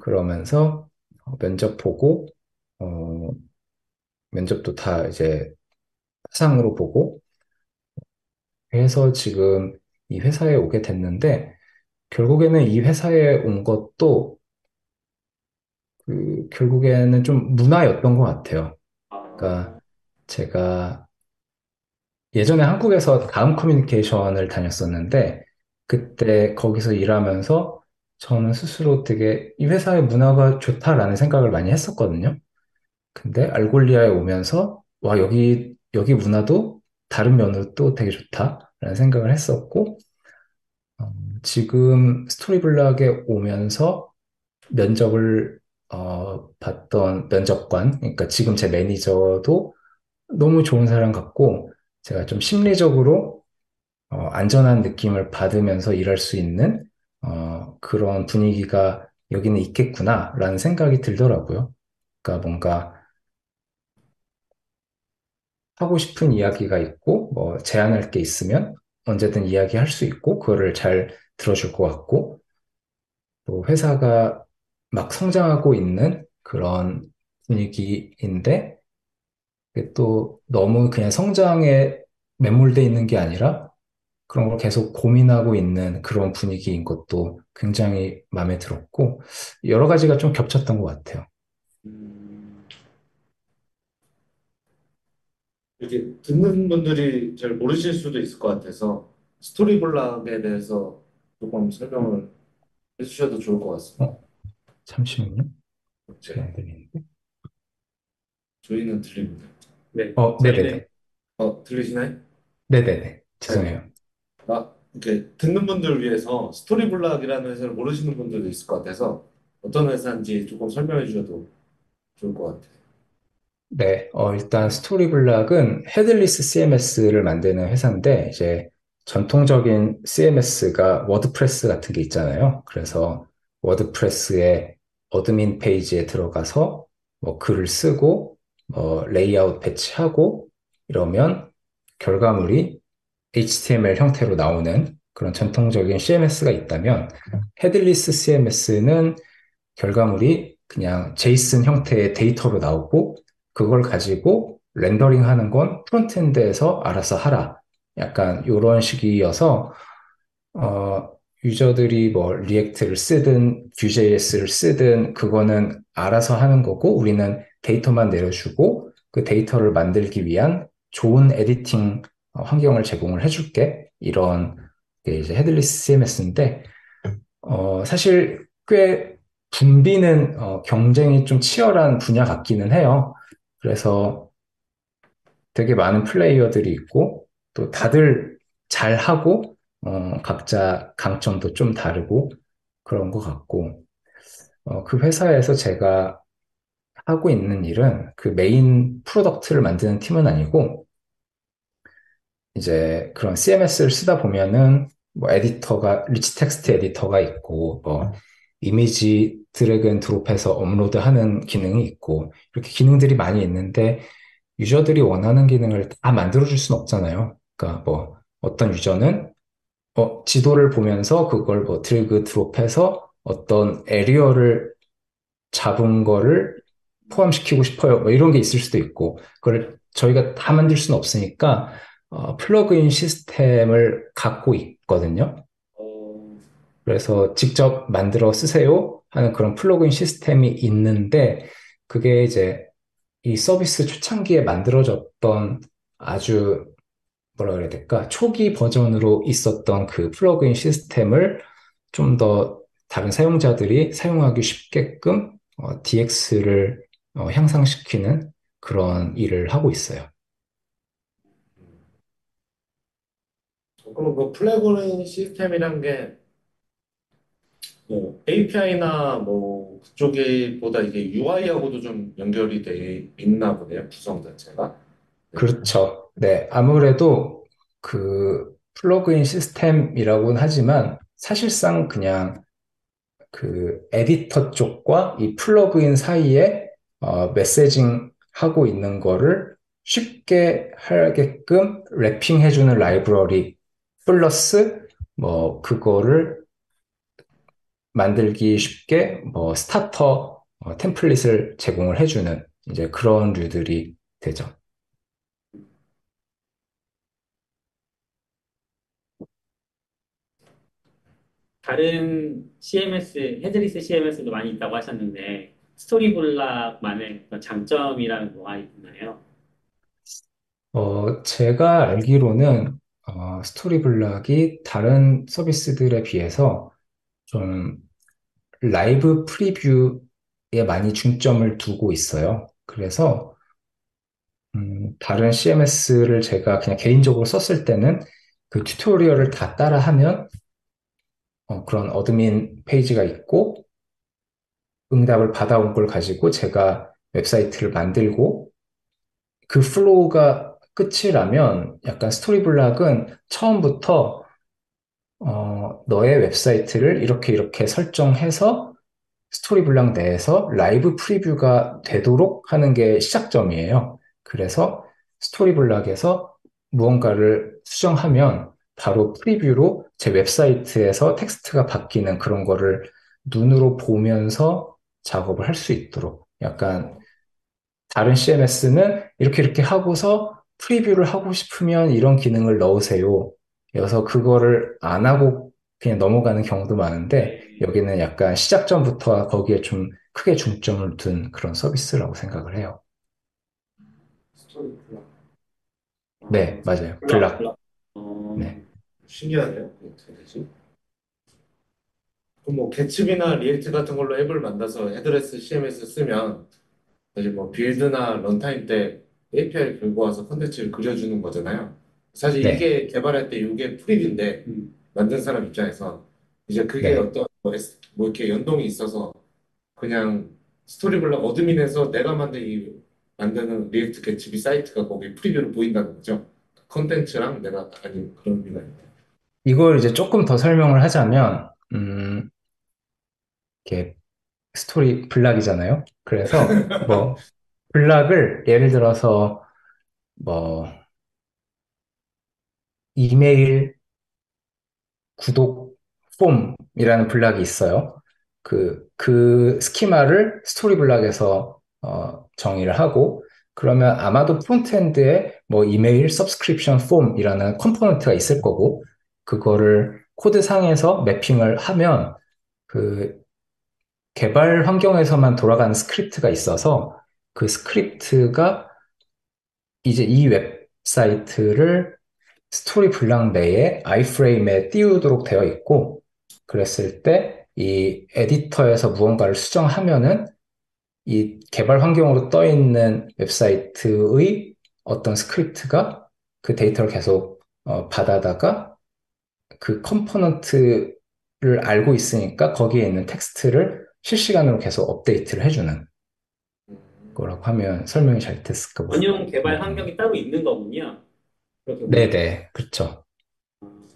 그러면서 어, 면접 보고, 어, 면접도 다 이제 화상으로 보고 해서 지금 이 회사에 오게 됐는데, 결국에는 이 회사에 온 것도 그 결국에는 좀 문화였던 것 같아요. 그러니까 제가 예전에 한국에서 다음 커뮤니케이션을 다녔었는데, 그때 거기서 일하면서 저는 스스로 되게 이 회사의 문화가 좋다라는 생각을 많이 했었거든요. 근데 알골리아에 오면서 와, 여기, 여기 문화도 다른 면으로 또 되게 좋다라는 생각을 했었고, 어, 지금 스토리블락에 오면서 면접을 어, 봤던 면접관, 그러니까 지금 제 매니저도 너무 좋은 사람 같고, 제가 좀 심리적으로 어, 안전한 느낌을 받으면서 일할 수 있는 어, 그런 분위기가 여기는 있겠구나라는 생각이 들더라고요. 그러니까 뭔가 하고 싶은 이야기가 있고, 뭐 제안할 게 있으면 언제든 이야기할 수 있고, 그거를 잘 들어줄 것 같고, 또 회사가 막 성장하고 있는 그런 분위기인데, 또 너무 그냥 성장에 매몰돼 있는 게 아니라 그런 걸 계속 고민하고 있는 그런 분위기인 것도 굉장히 마음에 들었고, 여러 가지가 좀 겹쳤던 것 같아요. 이렇게 듣는 분들이 잘 모르실 수도 있을 것 같아서 스토리블락에 대해서 조금 설명을 해주셔도 좋을 것 같습니다. 어, 잠시만요. 잘 네, 안 들리는데. 저희는 들립니다. 네. 어, 네네네. 어, 들리시나요? 네네네. 죄송해요. 아, 이렇게 듣는 분들을 위해서 스토리블락이라는 회사를 모르시는 분들도 있을 것 같아서 어떤 회사인지 조금 설명해 주셔도 좋을 것 같아요. 네, 어, 일단 Storyblok은 headless CMS를 만드는 회사인데, 이제 전통적인 CMS가 WordPress 같은 게 있잖아요. 그래서 WordPress의 admin 페이지에 들어가서 뭐 글을 쓰고, 뭐 레이아웃 배치하고, 이러면 결과물이 HTML 형태로 나오는 그런 전통적인 CMS가 있다면, headless CMS는 결과물이 그냥 JSON 형태의 데이터로 나오고, 그걸 가지고 rendering 하는 건 frontend에서 알아서 하라. 약간 이런 식이어서, 어, user들이 뭐 React를 쓰든 Vue.js를 쓰든 그거는 알아서 하는 거고 우리는 데이터만 내려주고 그 데이터를 만들기 위한 좋은 editing 어, 환경을 제공을 해줄게. 이런 게 이제 headless CMS인데, 어, 사실 꽤 붐비는 어, 경쟁이 좀 치열한 분야 같기는 해요. 그래서 되게 많은 플레이어들이 있고, 또 다들 잘하고, 어, 각자 강점도 좀 다르고, 그런 것 같고, 어, 그 회사에서 제가 하고 있는 일은 그 main product를 만드는 팀은 아니고, 이제 그런 CMS를 쓰다 보면은, 뭐 에디터가, rich text editor가 있고, 뭐, 이미지 drag and drop해서 업로드하는 기능이 있고, 이렇게 기능들이 많이 있는데, user들이 원하는 기능을 다 만들어줄 수는 없잖아요. 그러니까 뭐 어떤 user는 어, 지도를 보면서 그걸 뭐 drag drop해서 어떤 area를 잡은 거를 포함시키고 싶어요. 뭐 이런 게 있을 수도 있고 그걸 저희가 다 만들 수는 없으니까 어, plugin 시스템을 갖고 있거든요. 어, 그래서 직접 만들어 쓰세요 하는 그런 plugin 시스템이 있는데 그게 이제 이 서비스 초창기에 만들어졌던 아주 뭐라 그래야 될까? 초기 버전으로 있었던 그 plugin 시스템을 좀 더 다른 사용자들이 사용하기 쉽게끔 DX를 향상시키는 그런 일을 하고 있어요. 그럼 그 플래그인 시스템이란 게 뭐 API나 뭐 그쪽보다 이게 UI하고도 좀 연결이 돼 있나 보네요, 구성 자체가. 네. 그렇죠. 네, 아무래도 그 플러그인 시스템이라고는 하지만 사실상 그냥 그 에디터 쪽과 이 plugin 사이에 어, messaging 하고 있는 거를 쉽게 하게끔 wrapping해주는 라이브러리 플러스 뭐 그거를 만들기 쉽게 뭐 starter 어, template을 제공을 해주는 이제 그런 류들이 되죠. 다른 CMS, headless CMS도 많이 있다고 하셨는데 Storyblok만의 장점이라는 뭐가 있나요? 어, 제가 알기로는 어, Storyblok이 다른 서비스들에 비해서 좀 live preview에 많이 중점을 두고 있어요. 그래서 음, 다른 CMS를 제가 그냥 개인적으로 썼을 때는 그 tutorial을 다 따라하면 어, 그런 admin 페이지가 있고 응답을 받아온 걸 가지고 제가 웹사이트를 만들고 그 flow가 끝이라면 약간 Storyblok은 처음부터 어, 너의 웹사이트를 이렇게 이렇게 설정해서 Storyblok 내에서 live preview가 되도록 하는 게 시작점이에요. 그래서 Storyblok에서 무언가를 수정하면 바로 preview로 제 웹사이트에서 텍스트가 바뀌는 그런 거를 눈으로 보면서 작업을 할 수 있도록 약간 다른 CMS는 이렇게 이렇게 하고서 preview를 하고 싶으면 이런 기능을 넣으세요. 여서 그거를 안 하고 그냥 넘어가는 경우도 많은데 여기는 약간 시작점부터 거기에 좀 크게 중점을 둔 그런 서비스라고 생각을 해요. 네, 맞아요. blok. 어, 네. 신기하네요. 어떻게 되지? 그럼 뭐 Gatsby나 React 같은 걸로 앱을 만들어서 headless CMS 쓰면 사실 뭐 build나 runtime 때 API 긁고 와서 컨텐츠를 그려주는 거잖아요. 사실 네. 이게 개발할 때 이게 preview인데 음. 만든 사람 입장에서 이제 그게 네. 어떤 뭐, 뭐 이렇게 연동이 있어서 그냥 Storyblok admin에서 내가 만든 이 만드는 React Gatsby 사이트가 거기 preview로 보인다는 거죠. 컨텐츠랑 내가 아닌 그런 의미가 있네. 이걸 이제 조금 더 설명을 하자면, 음, 이렇게 Storyblok이잖아요. 그래서 뭐 blok을 예를 들어서 뭐 이메일 구독 폼이라는 blok이 있어요. 그, 그 schema를 Storyblok에서 어, 정의를 하고 그러면 아마도 frontend에 뭐 email subscription form이라는 component가 있을 거고 그거를 코드상에서 mapping을 하면 그 개발 환경에서만 돌아가는 script가 있어서 그 script가 이제 이 웹사이트를 Storyblok 내에 iframe에 띄우도록 되어 있고 그랬을 때 이 에디터에서 무언가를 수정하면은 이 개발 환경으로 떠 있는 웹사이트의 어떤 script가 그 데이터를 계속 어, 받아다가 그 component를 알고 있으니까 거기에 있는 텍스트를 실시간으로 계속 업데이트를 해주는 거라고 하면 설명이 잘 됐을까 모르겠어요. 전용 개발 환경이 따로 있는 거군요. 그렇게 네네, 그렇죠.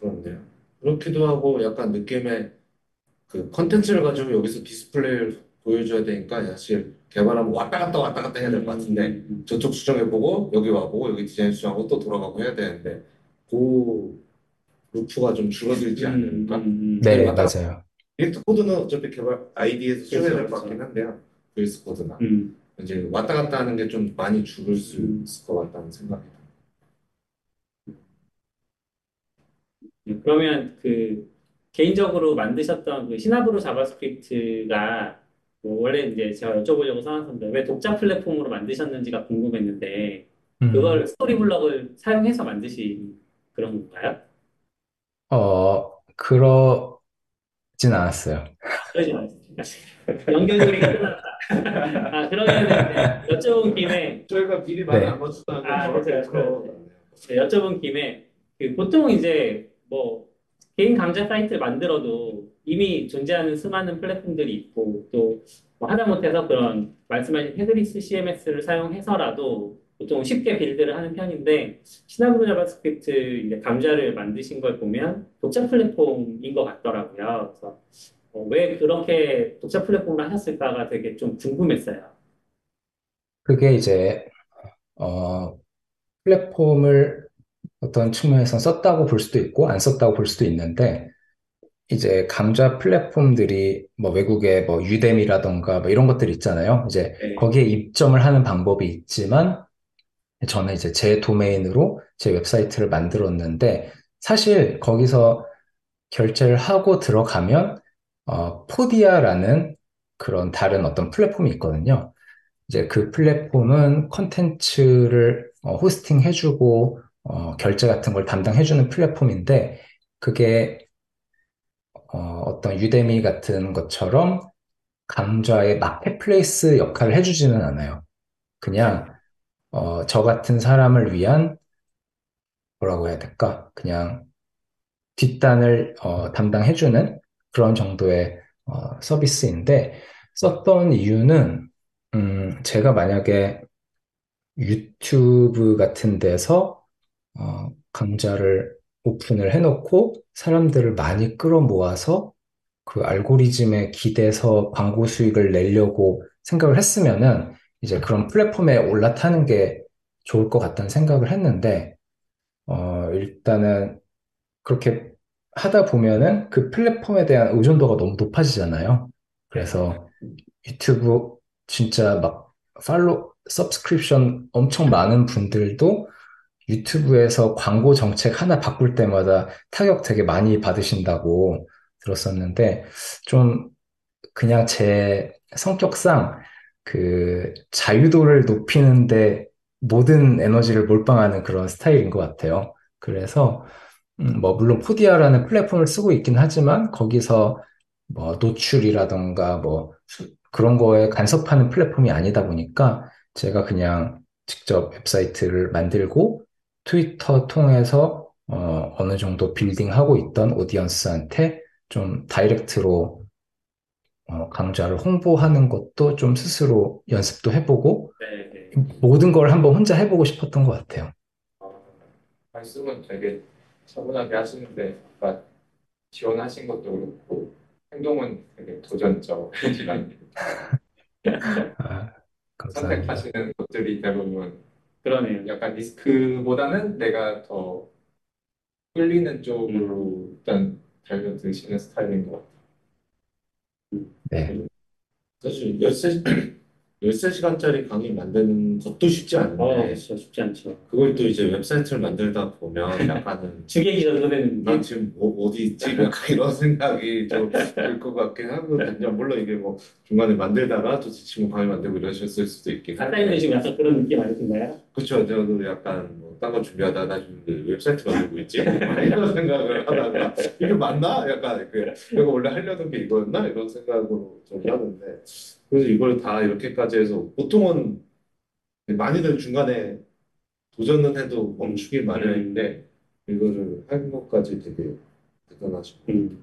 그런데요. 그렇기도 하고 약간 느낌의 그 컨텐츠를 가지고 여기서 디스플레이를 보여줘야 되니까 사실 개발하면 왔다 갔다 왔다 갔다 해야 될 것 같은데 저쪽 수정해보고 여기 와보고 여기 디자인 수정하고 또 돌아가고 해야 되는데 그 루프가 좀 줄어들지 않을까? 음, 네, 왔다 갔다. 맞아요. React 코드는 어차피 개발 IDE에서 수정해야 될것 그렇죠. 같긴 한데요. VS 코드나 음. 이제 왔다 갔다 하는 게 좀 많이 줄을 수 있을 것 같다는 생각이 듭니다. 음, 그러면 그 개인적으로 만드셨던 그 시나브로 자바스크립트가 뭐 원래 이제 제가 여쭤보려고 생각했는데 왜 독자 플랫폼으로 만드셨는지가 궁금했는데 음. 그걸 Storyblok을 사용해서 만드신 그런 건가요? 어, 그러진 않았어요. 그러진 않습니다. 연결고리가 끝났다. 아 그러면 여쭤본 김에 저희가 미리 많이 네. 안 맞춘다는 건 아, 그렇죠. 그렇죠. 네, 여쭤본 김에 그 보통 이제 뭐 개인 강좌 사이트를 만들어도 이미 존재하는 수많은 플랫폼들이 있고 또 뭐 하다못해서 그런 말씀하신 headless CMS를 사용해서라도 보통 쉽게 build를 하는 편인데 시나브로 자바스크립트 이제 강좌를 만드신 걸 보면 독자 플랫폼인 것 같더라고요. 그래서 어, 왜 그렇게 독자 플랫폼을 하셨을까가 되게 좀 궁금했어요. 그게 이제, 어, 플랫폼을 어떤 측면에서 썼다고 볼 수도 있고, 안 썼다고 볼 수도 있는데, 이제 강좌 플랫폼들이 뭐 외국의 뭐 유데미라던가 뭐 이런 것들 있잖아요. 이제 네. 거기에 입점을 하는 방법이 있지만, 저는 이제 제 도메인으로 제 웹사이트를 만들었는데, 사실 거기서 결제를 하고 들어가면, 어, Podia라는 그런 다른 어떤 플랫폼이 있거든요. 이제 그 플랫폼은 컨텐츠를 어, 호스팅 해주고, 어, 결제 같은 걸 담당해주는 플랫폼인데, 그게 어, 어떤 Udemy 같은 것처럼 강좌의 marketplace 역할을 해주지는 않아요. 그냥 어, 저 같은 사람을 위한 뭐라고 해야 될까? 그냥 뒷단을 어, 담당해주는 그런 정도의 어, 서비스인데 썼던 이유는 음, 제가 만약에 유튜브 같은 데서 어, 강좌를 오픈을 해놓고 사람들을 많이 끌어모아서 그 알고리즘에 기대서 광고 수익을 내려고 생각을 했으면은 이제 그런 플랫폼에 올라타는 게 좋을 것 같다는 생각을 했는데 어, 일단은 그렇게 하다 보면은 그 플랫폼에 대한 의존도가 너무 높아지잖아요. 그래서 유튜브 진짜 막 팔로 서브스크립션 엄청 많은 분들도 유튜브에서 광고 정책 하나 바꿀 때마다 타격 되게 많이 받으신다고 들었었는데 좀 그냥 제 성격상 그 자유도를 높이는데 모든 에너지를 몰빵하는 그런 스타일인 것 같아요. 그래서 음, 뭐 물론 Podia라는 플랫폼을 쓰고 있긴 하지만 거기서 뭐 노출이라던가 뭐 수- 그런 거에 간섭하는 플랫폼이 아니다 보니까 제가 그냥 직접 웹사이트를 만들고 트위터 통해서 어, 어느 정도 building하고 있던 audience한테 좀 다이렉트로 어, 강좌를 홍보하는 것도 좀 스스로 연습도 해보고 네, 네. 모든 걸 한번 혼자 해보고 싶었던 것 같아요. 어, 말씀은 되게 차분하게 하시는데 아까 지원하신 것도 그렇고 행동은 되게 도전적이라는 아. 선택하시는 것들이 대부분 그러네요. 약간 리스크보다는 내가 더 끌리는 쪽으로 일단 달려드시는 스타일인 것 같아요. 네. 사실 13, 13시간짜리 강의 만드는 것도 쉽지 어, 않은데 진짜 쉽지 않죠. 그걸 또 이제 웹사이트를 만들다 보면 약간은 주객이 전도되는 난 지금 어, 디 있지? 약간 이런 생각이 좀 들 것 같긴 하거든요. 물론 이게 뭐 중간에 만들다가 또 지치고 강의 만들고 이러셨을 수도 있긴 한데 지금 약간 그런 느낌 아니신가요? 그렇죠. 저도 약간 뭐 딴거 준비하다가 지금 왜 웹사이트 만들고 있지? 이런 생각을 하다가 이게 맞나? 약간 그 내가 원래 하려던 게 이거였나? 이런 생각으로 좀 하는데 그래서 이걸 다 이렇게까지 해서 보통은 많이들 중간에 도전은 해도 멈추길 마련인데 이거를 한 것까지 되게 대단하시고 음.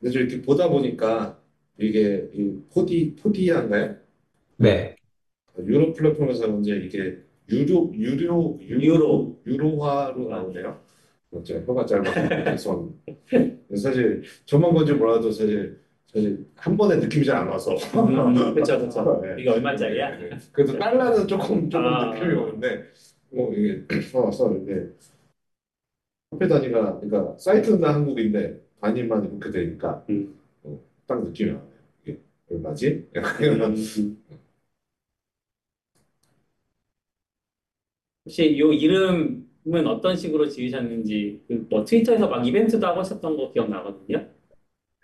근데 좀 이렇게 보다 보니까 이게 이 포디 포디아인가요? 네. 유로 플랫폼에서 이제 이게 유료 유료 유로. 유로화로 나오네요. 제가 혀가 짧아서 죄송합니다. 사실 저만 건지 몰라도 사실 사실 한 번에 느낌이 잘 안 와서. 음, 그쵸, 그쵸. 네. 이게 얼마짜리야? 네, 네. 그래도 달러는 조금 조금 아. 느낌이 오는데 뭐 이게 와서 이게 화폐 단위가 그러니까 사이트는 한국인데 단위만 이렇게 되니까 음. 어, 딱 느낌이 와요. 이게 얼마지? 약간 이런 혹시 요 이름은 어떤 식으로 지으셨는지 그 뭐 트위터에서 막 이벤트도 하고 하셨던 거 기억나거든요.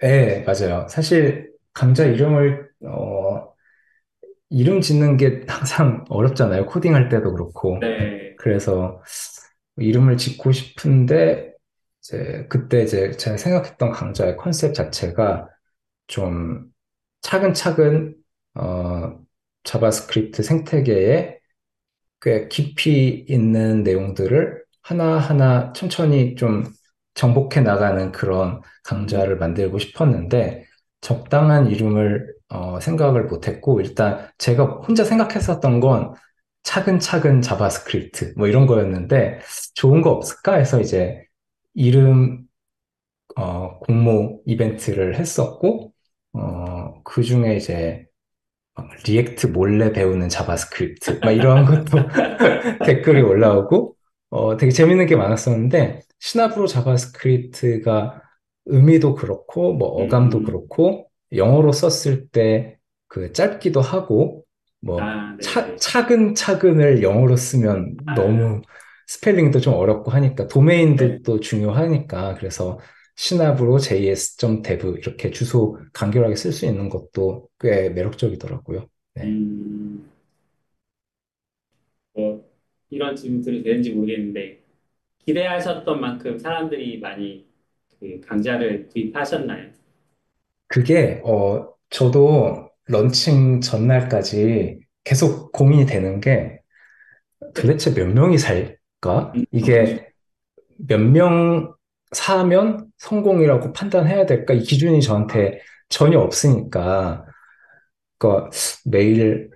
네, 맞아요. 사실 강좌 이름을 어, 이름 짓는 게 항상 어렵잖아요. 코딩할 때도 그렇고. 네. 그래서 이름을 짓고 싶은데 이제 그때 이제 제가 생각했던 강좌의 컨셉 자체가 좀 차근차근 어, 자바스크립트 생태계에 꽤 깊이 있는 내용들을 하나하나 천천히 좀 정복해 나가는 그런 강좌를 만들고 싶었는데 적당한 이름을 어, 생각을 못했고 일단 제가 혼자 생각했었던 건 차근차근 자바스크립트 뭐 이런 거였는데 좋은 거 없을까 해서 이제 이름 어, 공모 이벤트를 했었고 어, 그 중에 이제 막 React 몰래 배우는 자바스크립트 막 이런 것도 댓글이 올라오고 어, 되게 재밌는 게 많았었는데 시나브로 자바스크립트가 의미도 그렇고 뭐 어감도 음. 그렇고 영어로 썼을 때 그 짧기도 하고 뭐 아, 네. 차, 차근차근을 영어로 쓰면 너무 스펠링도 좀 어렵고 하니까 도메인도 또 중요하니까 그래서 시나브로 js.dev 이렇게 주소 간결하게 쓸 수 있는 것도 꽤 매력적이더라고요. 네. 음, 뭐 이런 질문들이 되는지 모르겠는데 기대하셨던 만큼 사람들이 많이 그 강좌를 구입하셨나요? 그게 어 저도 런칭 전날까지 계속 고민이 되는 게 도대체 몇 명이 살까? 이게 몇 명 사면 성공이라고 판단해야 될까? 이 기준이 저한테 전혀 없으니까, 그 메일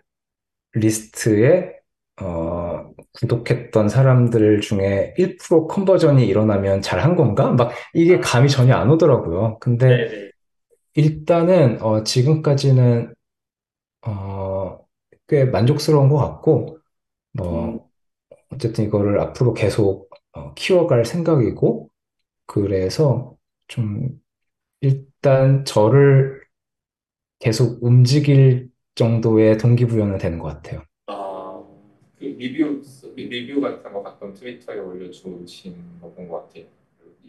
리스트에 어, 구독했던 사람들 중에 1% conversion이 일어나면 잘한 건가? 막 이게 감이 전혀 안 오더라고요. 근데 네네. 일단은 어, 지금까지는 어, 꽤 만족스러운 것 같고, 뭐 어쨌든 이거를 앞으로 계속 어, 키워갈 생각이고, 그래서 좀 일단 저를 계속 움직일 정도의 동기부여는 되는 것 같아요. 아, 그 리뷰 리뷰 같은 거 가끔 트위터에 올려주신 거 본 것 같아요.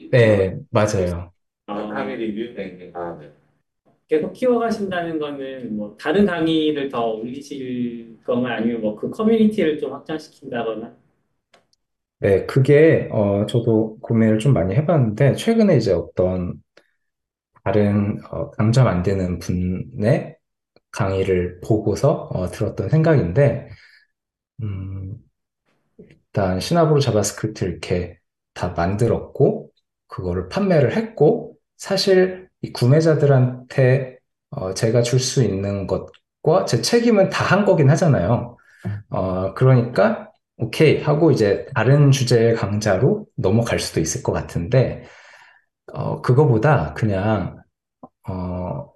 네, 맞아요. 아, 강의 리뷰? 네, 네. 아, 네. 계속 키워가신다는 거는 뭐 다른 강의를 더 올리실 거나 아니면 뭐 그 커뮤니티를 좀 확장시킨다거나 네, 그게 어, 저도 고민을 좀 많이 해봤는데 최근에 이제 어떤 다른 어, 강좌 만드는 분의 강의를 보고서 어, 들었던 생각인데 음, 일단 시나브로 자바스크립트 이렇게 다 만들었고 그거를 판매를 했고 사실 이 구매자들한테 어, 제가 줄 수 있는 것과 제 책임은 다 한 거긴 하잖아요. 어, 그러니까 오케이 하고 이제 다른 주제의 강좌로 넘어갈 수도 있을 것 같은데 어, 그거보다 그냥 어,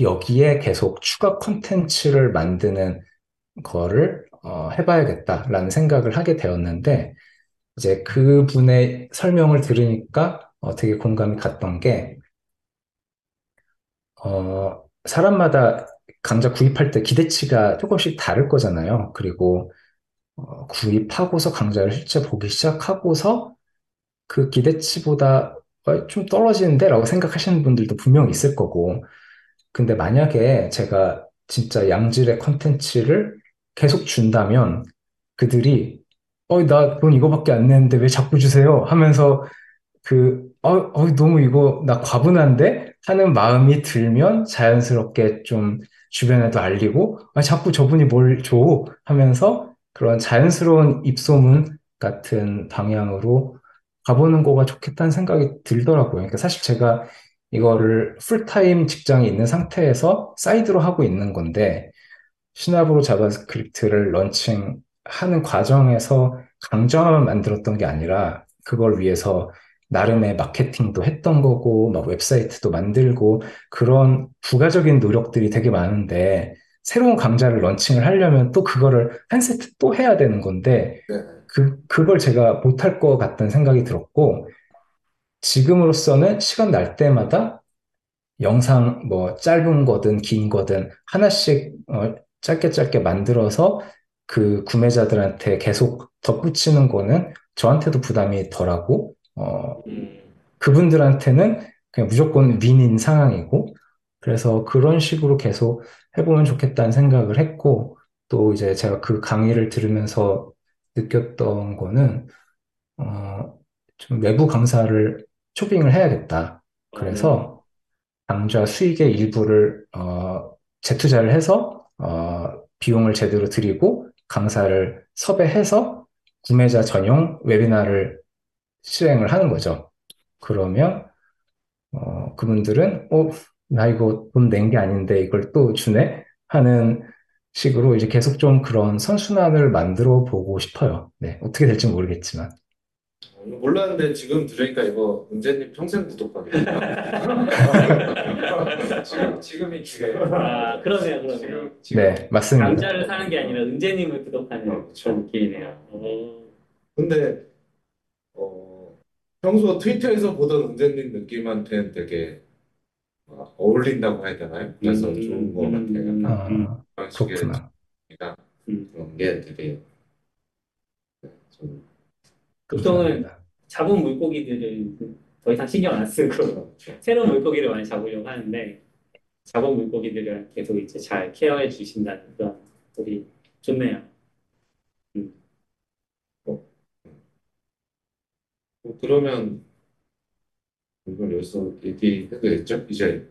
여기에 계속 추가 콘텐츠를 만드는 거를 어, 해봐야겠다라는 생각을 하게 되었는데 이제 그분의 설명을 들으니까 어, 되게 공감이 갔던 게 어, 사람마다 강좌 구입할 때 기대치가 조금씩 다를 거잖아요. 그리고 어, 구입하고서 강좌를 실제 보기 시작하고서 그 기대치보다 어, 좀 떨어지는데? 라고 생각하시는 분들도 분명히 있을 거고. 근데 만약에 제가 진짜 양질의 컨텐츠를 계속 준다면 그들이 어, 나 돈 이거밖에 안 냈는데 왜 자꾸 주세요? 하면서 그, 어, 어, 너무 이거 나 과분한데? 하는 마음이 들면 자연스럽게 좀 주변에도 알리고, 아, 자꾸 저분이 뭘 줘? 하면서 그런 자연스러운 입소문 같은 방향으로 가보는 거가 좋겠다는 생각이 들더라고요. 그러니까 사실 제가 이거를 풀타임 직장이 있는 상태에서 사이드로 하고 있는 건데, 시나브로 자바스크립트를 런칭하는 과정에서 강좌만 만들었던 게 아니라, 그걸 위해서 나름의 마케팅도 했던 거고, 막 웹사이트도 만들고, 그런 부가적인 노력들이 되게 많은데, 새로운 강좌를 런칭을 하려면 또 그거를 한 세트 또 해야 되는 건데, 네. 그, 그걸 제가 못할 것 같다는 생각이 들었고, 지금으로서는 시간 날 때마다 영상 뭐 짧은 거든 긴 거든 하나씩 어, 짧게 짧게 만들어서 그 구매자들한테 계속 덧붙이는 거는 저한테도 부담이 덜하고, 어, 그분들한테는 그냥 무조건 윈인 상황이고, 그래서 그런 식으로 계속 해보면 좋겠다는 생각을 했고, 또 이제 제가 그 강의를 들으면서 느꼈던 거는, 어, 좀 외부 강사를 초빙을 해야겠다. 그래서 강좌 수익의 일부를, 어, 재투자를 해서, 어, 비용을 제대로 드리고, 강사를 섭외해서 구매자 전용 웨비나를 수행을 하는 거죠. 그러면, 어, 그분들은, 어, 나 이거 돈 낸 게 아닌데 이걸 또 주네? 하는 식으로 이제 계속 좀 그런 선순환을 만들어 보고 싶어요. 네, 어떻게 될지 모르겠지만. 어, 몰랐는데 지금 들으니까 이거 은재님 평생 구독하겠네요. 지금 지금이 기회예요. 아 그러네요 그러네요 지금 지금 네, 맞습니다. 강좌를 사는 게 아니라 은재님을 구독하는 그런 느낌이네요 어, 근데 어, 평소 트위터에서 보던 은재님 느낌한테는 되게 어, 어울린다고 해야 되나요? 그래서 음, 좋은 것 음, 같아요. 아, 그런 식의 그렇구나. 음. 그런 게 되게 네, 좀 보통은 감사합니다. 잡은 물고기들을 더 이상 신경 안 쓰고 새로운 물고기를 많이 잡으려고 하는데 잡은 물고기들을 계속 이제 잘 케어해 주신다는 그런 우리 좋네요. 뭐 그러면 이걸 여기서 얘기해도 됐죠? 이제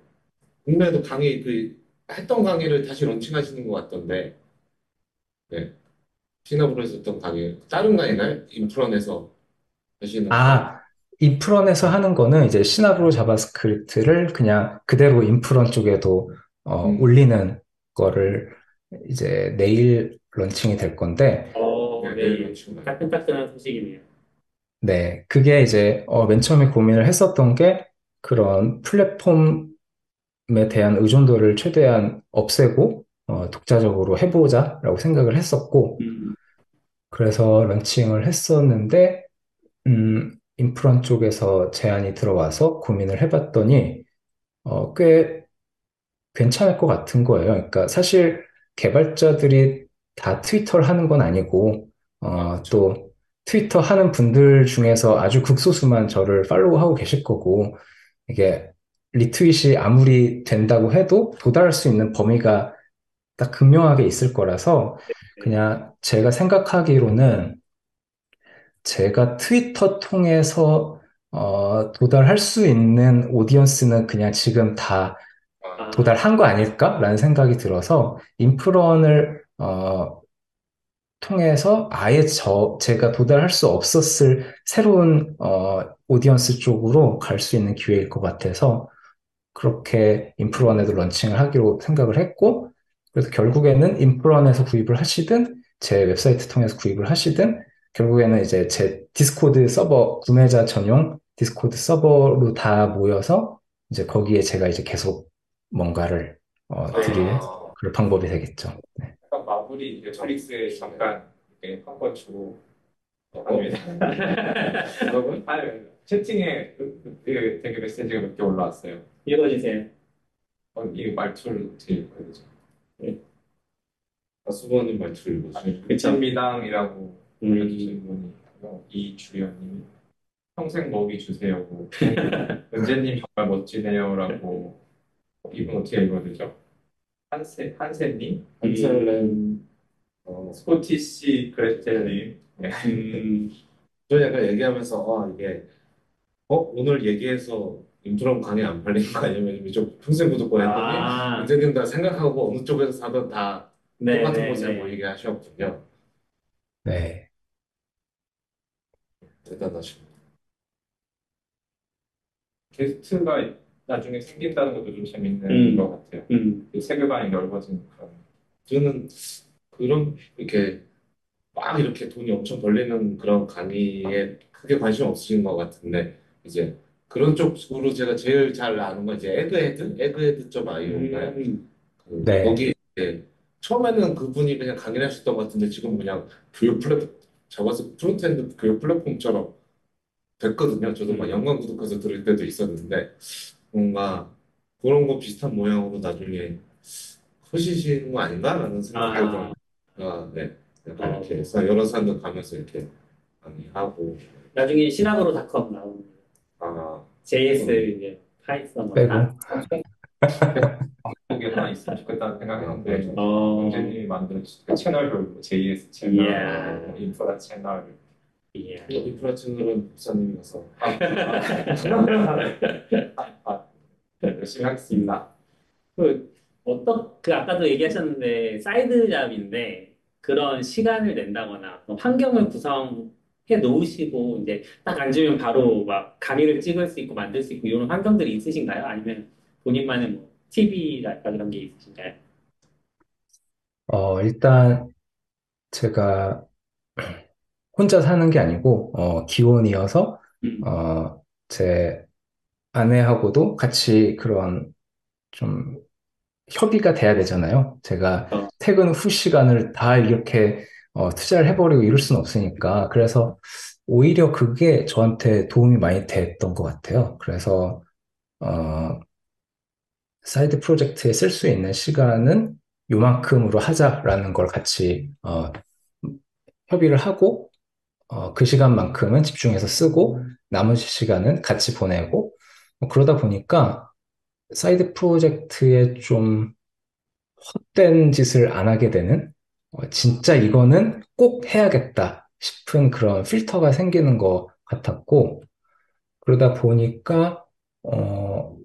국내에도 강의 그 했던 강의를 다시 런칭하시는 것 같던데, 네. 시나브로 했었던 강의, 다른 강의나요? 인프런에서 하시는 아, 인프런에서 하는 거는 이제 시나브로 자바스크립트를 그냥 그대로 인프런 쪽에도 어, 음. 올리는 거를 이제 내일 런칭이 될 건데, 어, 네, 네. 내일 런칭. 따끈따끈한 소식이네요. 네, 그게 이제 어, 맨 처음에 고민을 했었던 게 그런 플랫폼에 대한 의존도를 최대한 없애고 어, 독자적으로 해보자라고 생각을 했었고, 음, 그래서 런칭을 했었는데, 음, 인프런 쪽에서 제안이 들어와서 고민을 해봤더니, 어, 꽤 괜찮을 것 같은 거예요. 그러니까 사실 개발자들이 다 트위터를 하는 건 아니고, 어, 또 트위터 하는 분들 중에서 아주 극소수만 저를 팔로우하고 계실 거고, 이게 리트윗이 아무리 된다고 해도 도달할 수 있는 범위가 딱 극명하게 있을 거라서, 그냥 제가 생각하기로는 제가 트위터 통해서 어, 도달할 수 있는 오디언스는 그냥 지금 다 아, 도달한 거 아닐까라는 생각이 들어서 인프런을 어, 통해서 아예 저 제가 도달할 수 없었을 새로운 어, audience 쪽으로 갈 수 있는 기회일 것 같아서 그렇게 인프런에도 런칭을 하기로 생각을 했고 그래서 결국에는 인프런에서 구입을 하시든 제 웹사이트 통해서 구입을 하시든 결국에는 이제 제 디스코드 서버 구매자 전용 디스코드 서버로 다 모여서 이제 거기에 제가 이제 계속 뭔가를 어, 드릴 아, 그런 방법이 되겠죠. 네. 마무리 넷플릭스에 잠깐 이렇게 한번 주고 어? 아닙니다. 여러분, 아니 채팅에 그- 그 되게 메시지가 몇 개 올라왔어요. 읽어주세요. 어, 이 말투를 어떻게 읽어야 되죠? 가수버님 말투를 읽어주세요. 미천미당이라고 음, 올려주신 분이. 이주연님이 평생 먹이 주세요고 은재님 정말 멋지네요라고 이분 어떻게 읽어야 되죠? 한세 한세님 한셀렘, 어, 스코티시 그레텔님 네. 음, 저 약간 얘기하면서, 아, 이게, 어, 오늘 얘기해서 인프런 강의 안 팔린 거 아니면 이쪽 평생 구독권 했더니, 아, 언제든 다 생각하고 어느 쪽에서 사든 다 네, 똑같은 네, 곳에 네. 모이게 하셨군요. 네. 대단하십니다. 게스트가 나중에 생긴다는 것도 좀 재밌는 음. 것 같아요. 음, 그 세계관이 넓어지는 그런. 저는 그런, 이렇게, 막 이렇게 돈이 엄청 벌리는 그런 강의에 크게 관심 없으신 것 같은데, 이제, 그런 쪽으로 제가 제일 잘 아는 건 이제 egghead? egghead.io인가요? 음, 그 네. 거기 이제 처음에는 그분이 그냥 강의를 하셨던 것 같은데 지금 그냥 교육 플랫폼 잡아서 frontend 교육 플랫폼처럼 됐거든요. 저도 막 음. 연관 구독해서 들을 때도 있었는데 뭔가 그런 거 비슷한 모양으로 나중에 커지시는 거 아닌가라는 생각이 아. 아, 네. 약간 이렇게 해서 여러 사람들 가면서 이렇게 강의하고 나중에 시나브로닷컴 나오는 아, JS 이제 파이썬 뭐 빼고. 다. 하나 있으면 좋겠다는 생각했는데 어, 문재님이 만든 그 채널별 JS 채널, 이야. 뭐 인프라 채널 예. 인프라 채널은 목사님이라서 아, 아, 아, 네, 열심히 하겠습니다. 그 어떤 그 아까도 얘기하셨는데 사이드 잡인데 그런 시간을 낸다거나 환경을 구성해 놓으시고 이제 딱 앉으면 바로 막 강의를 찍을 수 있고 만들 수 있고 이런 환경들이 있으신가요? 아니면 본인만의 뭐 TV랄까 그런 게 있으신가요? 어, 일단 제가 혼자 사는 게 아니고 어, 기혼이어서 음. 어, 제 아내하고도 같이 그런 좀 협의가 돼야 되잖아요. 제가 어. 퇴근 후 시간을 다 이렇게 어, 투자를 해버리고 이럴 수는 없으니까. 그래서 오히려 그게 저한테 도움이 많이 됐던 것 같아요. 그래서 어, side project에 쓸 수 있는 시간은 요만큼으로 하자라는 걸 같이 어, 협의를 하고 어, 그 시간만큼은 집중해서 쓰고 나머지 시간은 같이 보내고 뭐 그러다 보니까 side project에 좀 헛된 짓을 안 하게 되는 어, 진짜 이거는 꼭 해야겠다 싶은 그런 필터가 생기는 것 같았고 그러다 보니까 어,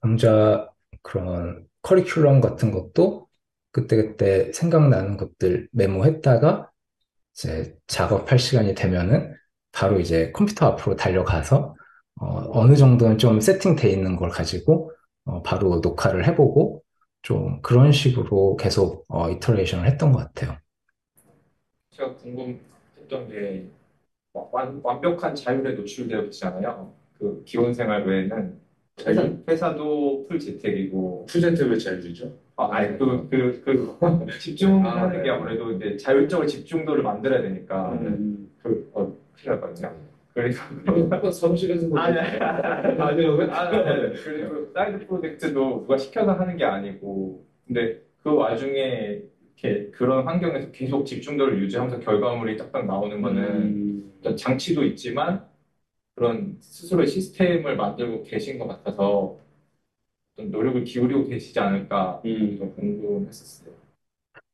강좌 그런 커리큘럼 같은 것도 그때그때 생각나는 것들 메모했다가 이제 작업할 시간이 되면은 바로 이제 컴퓨터 앞으로 달려가서 어, 느 정도는 좀 세팅돼 있는 걸 가지고 어, 바로 녹화를 해보고 좀 그런 식으로 계속 어, 이터레이션을 했던 것 같아요. 제가 궁금했던 게 완, 완벽한 자율에 노출되어 있잖아요. 그 기혼 생활 외에는 회사, 회사도 풀 재택이고 프레젠트 왜 자유주의죠? 아, 아니 그, 그, 그 집중하는 게 아무래도 이제 자율적으로 집중도를 만들어야 되니까 음. 그 어, 큰일 났거든요. 그래서 사무실에서 뭐 아니 아니요 아, 네. 그리고 사이드 프로젝트도 누가 시켜서 하는 게 아니고 근데 그 와중에 이렇게 그런 환경에서 계속 집중도를 유지하면서 결과물이 딱딱 나오는 거는 음. 장치도 있지만 그런 스스로의 시스템을 만들고 계신 것 같아서 좀 노력을 기울이고 계시지 않을까 음. 좀 궁금했었어요.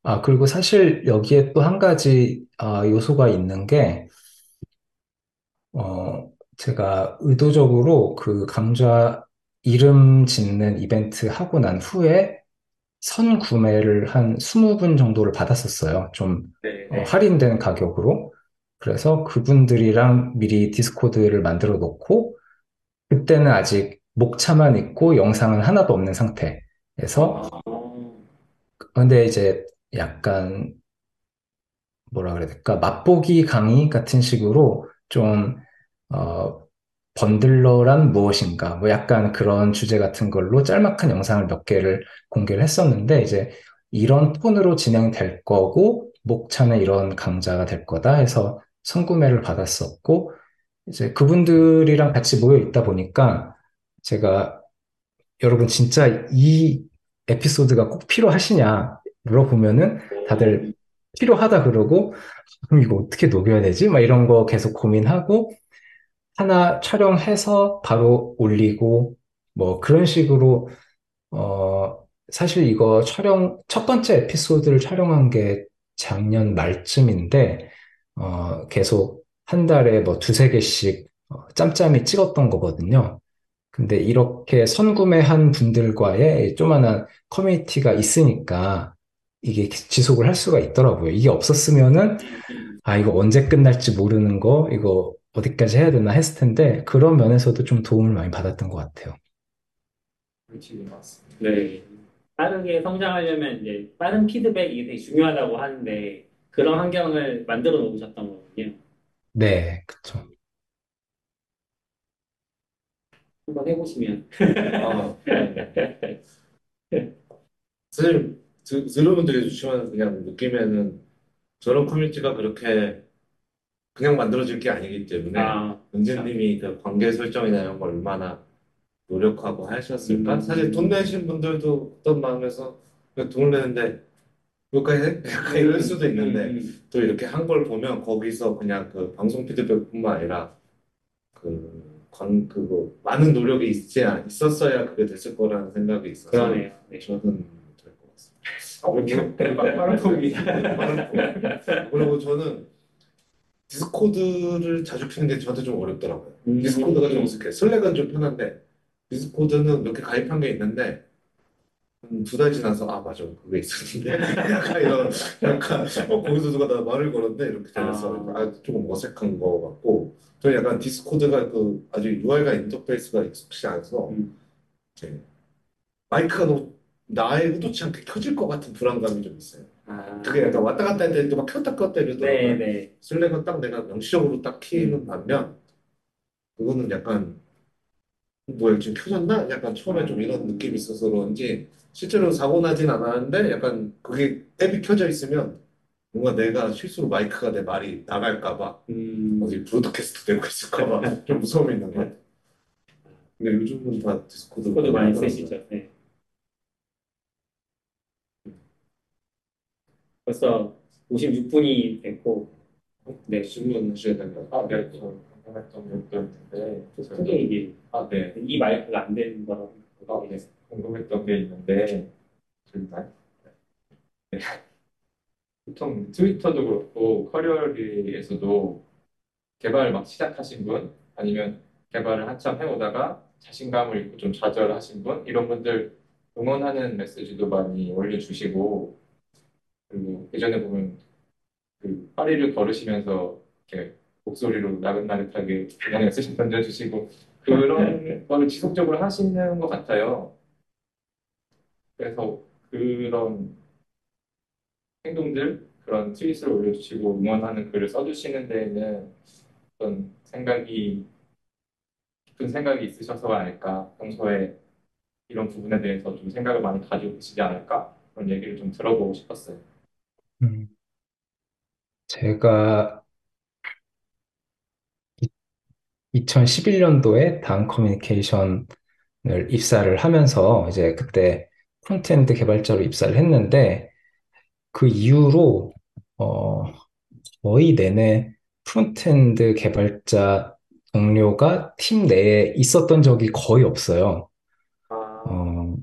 아, 그리고 사실 여기에 또 한 가지 아, 요소가 있는 게, 어, 제가 의도적으로 그 강좌 이름 짓는 이벤트 하고 난 후에 선 구매를 한 20분 정도를 받았었어요. 좀 네. 어, 할인된 가격으로. 그래서 그분들이랑 미리 디스코드를 만들어 놓고, 그때는 아직 목차만 있고 영상은 하나도 없는 상태에서, 어. 근데 이제 약간 뭐라 그래야 될까? 맛보기 강의 같은 식으로 좀, 어, 번들러란 무엇인가? 뭐 약간 그런 주제 같은 걸로 짤막한 영상을 몇 개를 공개를 했었는데, 이제 이런 톤으로 진행될 거고, 목차는 이런 강좌가 될 거다 해서 선구매를 받았었고, 이제 그분들이랑 같이 모여 있다 보니까 제가 여러분 진짜 이 에피소드가 꼭 필요하시냐 물어보면은 다들 필요하다 그러고 그럼 이거 어떻게 녹여야 되지? 막 이런 거 계속 고민하고 하나 촬영해서 바로 올리고 뭐 그런 식으로 어 사실 이거 촬영 첫 번째 에피소드를 촬영한 게 작년 말쯤인데 어 계속 한 달에 뭐 두세 개씩 어, 짬짬이 찍었던 거거든요. 근데 이렇게 선구매한 분들과의 조그만한 커뮤니티가 있으니까 이게 지속을 할 수가 있더라고요. 이게 없었으면은, 아, 이거 언제 끝날지 모르는 거, 이거 어디까지 해야 되나 했을 텐데, 그런 면에서도 좀 도움을 많이 받았던 것 같아요. 그렇지 맞습니다. 네. 빠르게 성장하려면 이제 빠른 피드백이 되게 중요하다고 하는데 그런 환경을 만들어 놓으셨던 거군요. 네, 그쵸. 한번 해보시면. 아, 사실 드, 들으면 되게 좋지만 그냥 느낌에는 저런 커뮤니티가 그렇게 그냥 만들어질 게 아니기 때문에 아, 은재님이 그 관계 설정이나 이런 걸 얼마나 노력하고 하셨을까? 음. 사실 돈 내신 분들도 어떤 마음에서 그냥 돈을 내는데 그것까지 해? 약간 이럴 수도 있는데 음, 또 이렇게 한 걸 보면 거기서 그냥 그 방송 피드백뿐만 아니라 그 관, 그거 많은 노력이 있지 않- 있었어야 그게 됐을 거라는 생각이 있어서 그러네요. 네. 저는 될 것 같습니다. 어, 이렇게 빠른 포기. 그리고 저는 디스코드를 자주 키는 게 저한테 좀 어렵더라고요. 음. 디스코드가 좀 어색해. 슬랙은 좀 편한데 디스코드는 몇개 가입한 게 있는데 두 달 지나서 아 맞아 그게 있었는데 약간 이런 약간 어 거기서 누가 나 말을 걸었네 이렇게 되면서 아. 아, 조금 어색한 거 같고 저는 약간 디스코드가 그 아주 UI가 인터페이스가 익숙치 않아서 음. 이제 마이크가 너무 나의 의도치 않게 켜질 것 같은 불안감이 좀 있어요. 아, 그게 약간 왔다 갔다 할때막 켰다 껐다 네, 이러더라고요. 네. 슬랙은 딱 내가 명시적으로 딱 키는 반면 그거는 약간 뭐야 지금 켜졌나? 약간 처음에 좀 이런 느낌이 있어서 그런지 실제로 사고 나진 않았는데 약간 그게 앱이 켜져 있으면 뭔가 내가 실수로 마이크가 내 말이 나갈까 봐 음, 어디 broadcast 되고 있을까 봐 좀 무서움이 있는 것 같아. 근데 요즘은 다 디스코드 코드 많이 쓰시죠. 네. 벌써 56분이 됐고, 네. 질문 되는 거 아, 네, 저 궁금했던 것도 있는데 크게 얘기. 아, 네. 이 마이크가 안 되는 거라고. 아, 네. 궁금했던 게 있는데 네. 보통 트위터도 그렇고 커리어리에서도 개발 막 시작하신 분 아니면 개발을 한참 해오다가 자신감을 잃고 좀 좌절하신 분 이런 분들 응원하는 메시지도 많이 올려주시고 그리고 예전에 보면 그 파리를 걸으시면서 이렇게 목소리로 나긋나긋하게 그냥 메시지 던져주시고 그런 거를 지속적으로 하시는 것 같아요. 그래서 그런 행동들, 그런 트윗을 올려주시고 응원하는 글을 써주시는 데에는 어떤 생각이 깊은 생각이 있으셔서가 아닐까 평소에 이런 부분에 대해서 좀 생각을 많이 가지고 계시지 않을까 그런 얘기를 좀 들어보고 싶었어요. 음, 제가 2011년도에 다음 커뮤니케이션을 입사를 하면서 이제 그때 frontend 개발자로 입사를 했는데 그 이후로 어, 거의 내내 frontend 개발자 동료가 팀 내에 있었던 적이 거의 없어요. 어,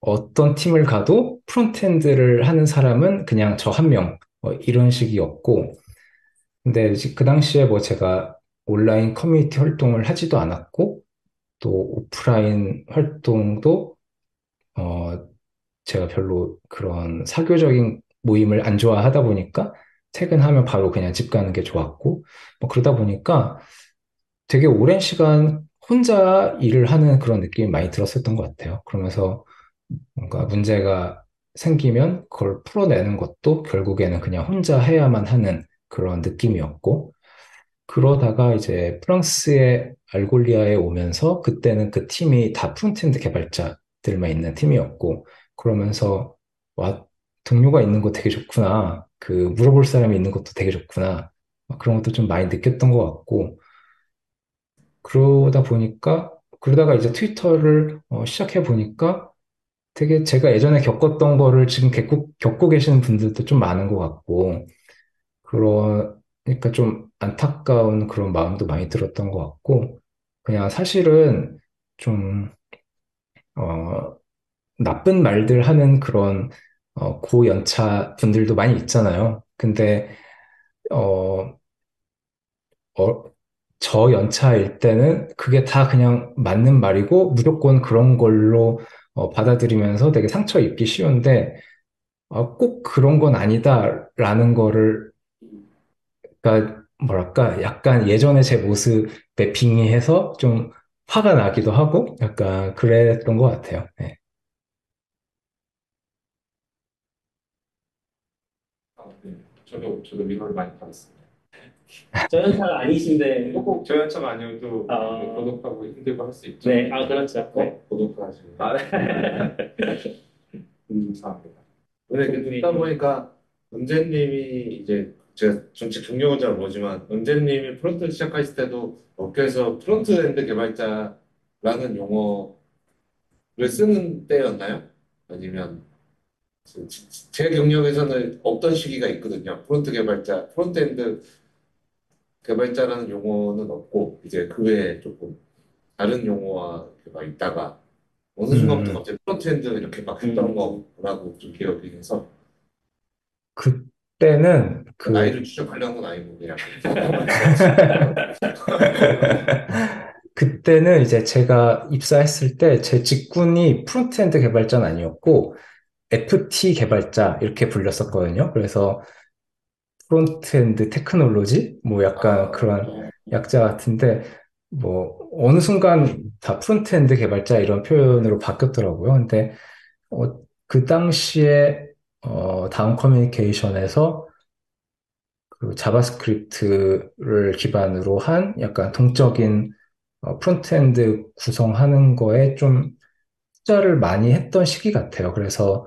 어떤 팀을 가도 frontend를 하는 사람은 그냥 저 한 명, 뭐 이런 식이었고, 근데 그 당시에 뭐 제가 온라인 커뮤니티 활동을 하지도 않았고, 또 오프라인 활동도, 어, 제가 별로 그런 사교적인 모임을 안 좋아하다 보니까 퇴근하면 바로 그냥 집 가는 게 좋았고, 뭐 그러다 보니까 되게 오랜 시간 혼자 일을 하는 그런 느낌이 많이 들었었던 것 같아요. 그러면서 뭔가 문제가 생기면 그걸 풀어내는 것도 결국에는 그냥 혼자 해야만 하는 그런 느낌이었고, 그러다가 이제 프랑스의 알골리아에 오면서 그때는 그 팀이 다 frontend 개발자들만 있는 팀이었고, 그러면서 와, 동료가 있는 거 되게 좋구나. 그 물어볼 사람이 있는 것도 되게 좋구나. 막 그런 것도 좀 많이 느꼈던 것 같고, 그러다 보니까, 그러다가 이제 트위터를 어, 시작해 보니까 되게 제가 예전에 겪었던 거를 지금 겪고, 겪고 계시는 분들도 좀 많은 것 같고, 그 러니까 좀 안타까운 그런 마음도 많이 들었던 것 같고, 그냥 사실은 좀, 어, 나쁜 말들 하는 그런, 어, 고연차 분들도 많이 있잖아요. 근데, 어, 어, 저 연차일 때는 그게 다 그냥 맞는 말이고, 무조건 그런 걸로 어, 받아들이면서 되게 상처 입기 쉬운데, 어, 꼭 그런 건 아니다라는 거를, 그러니까 뭐랄까, 약간 예전에 제 모습에 빙의해서 좀 화가 나기도 하고, 약간 그랬던 것 같아요. 네. 아, 네. 저도 저도 위로를 많이 받았습니다. 저연차가 아니신데 꼭 저연차가 아니어도 아. 고독하고 힘들고 할 수 있죠. 네, 아 그렇죠. 네. 고독하시고. 아, 네. 음, 감사합니다. 근데 그 듣다 보니까 은재님이 이제 제가 전체 경력은 잘 모르지만 은재님이 front 시작하실 때도 업계에서 frontend 개발자라는 용어를 쓰는 때였나요? 아니면 제- 경력에서는 없던 시기가 있거든요. front 개발자, frontend 개발자라는 용어는 없고 이제 그 외에 조금 다른 용어가 있다가 어느 순간부터 음. 갑자기 frontend 이렇게 막 했던 거라고 좀 기억이 해서 그 때는 그, 나이를 추적하려는 건 아니고 그냥 그때는 이제 제가 입사했을 때 제 직군이 frontend 개발자는 아니었고 FT 개발자 이렇게 불렸었거든요. 그래서 frontend technology 뭐 약간 그런 약자 같은데 뭐 어느 순간 다 frontend 개발자 이런 표현으로 바뀌었더라고요. 근데 어, 그 당시에 어, 다음 커뮤니케이션에서 그 JavaScript를 기반으로 한 약간 동적인 어, frontend 구성하는 거에 좀 투자를 많이 했던 시기 같아요. 그래서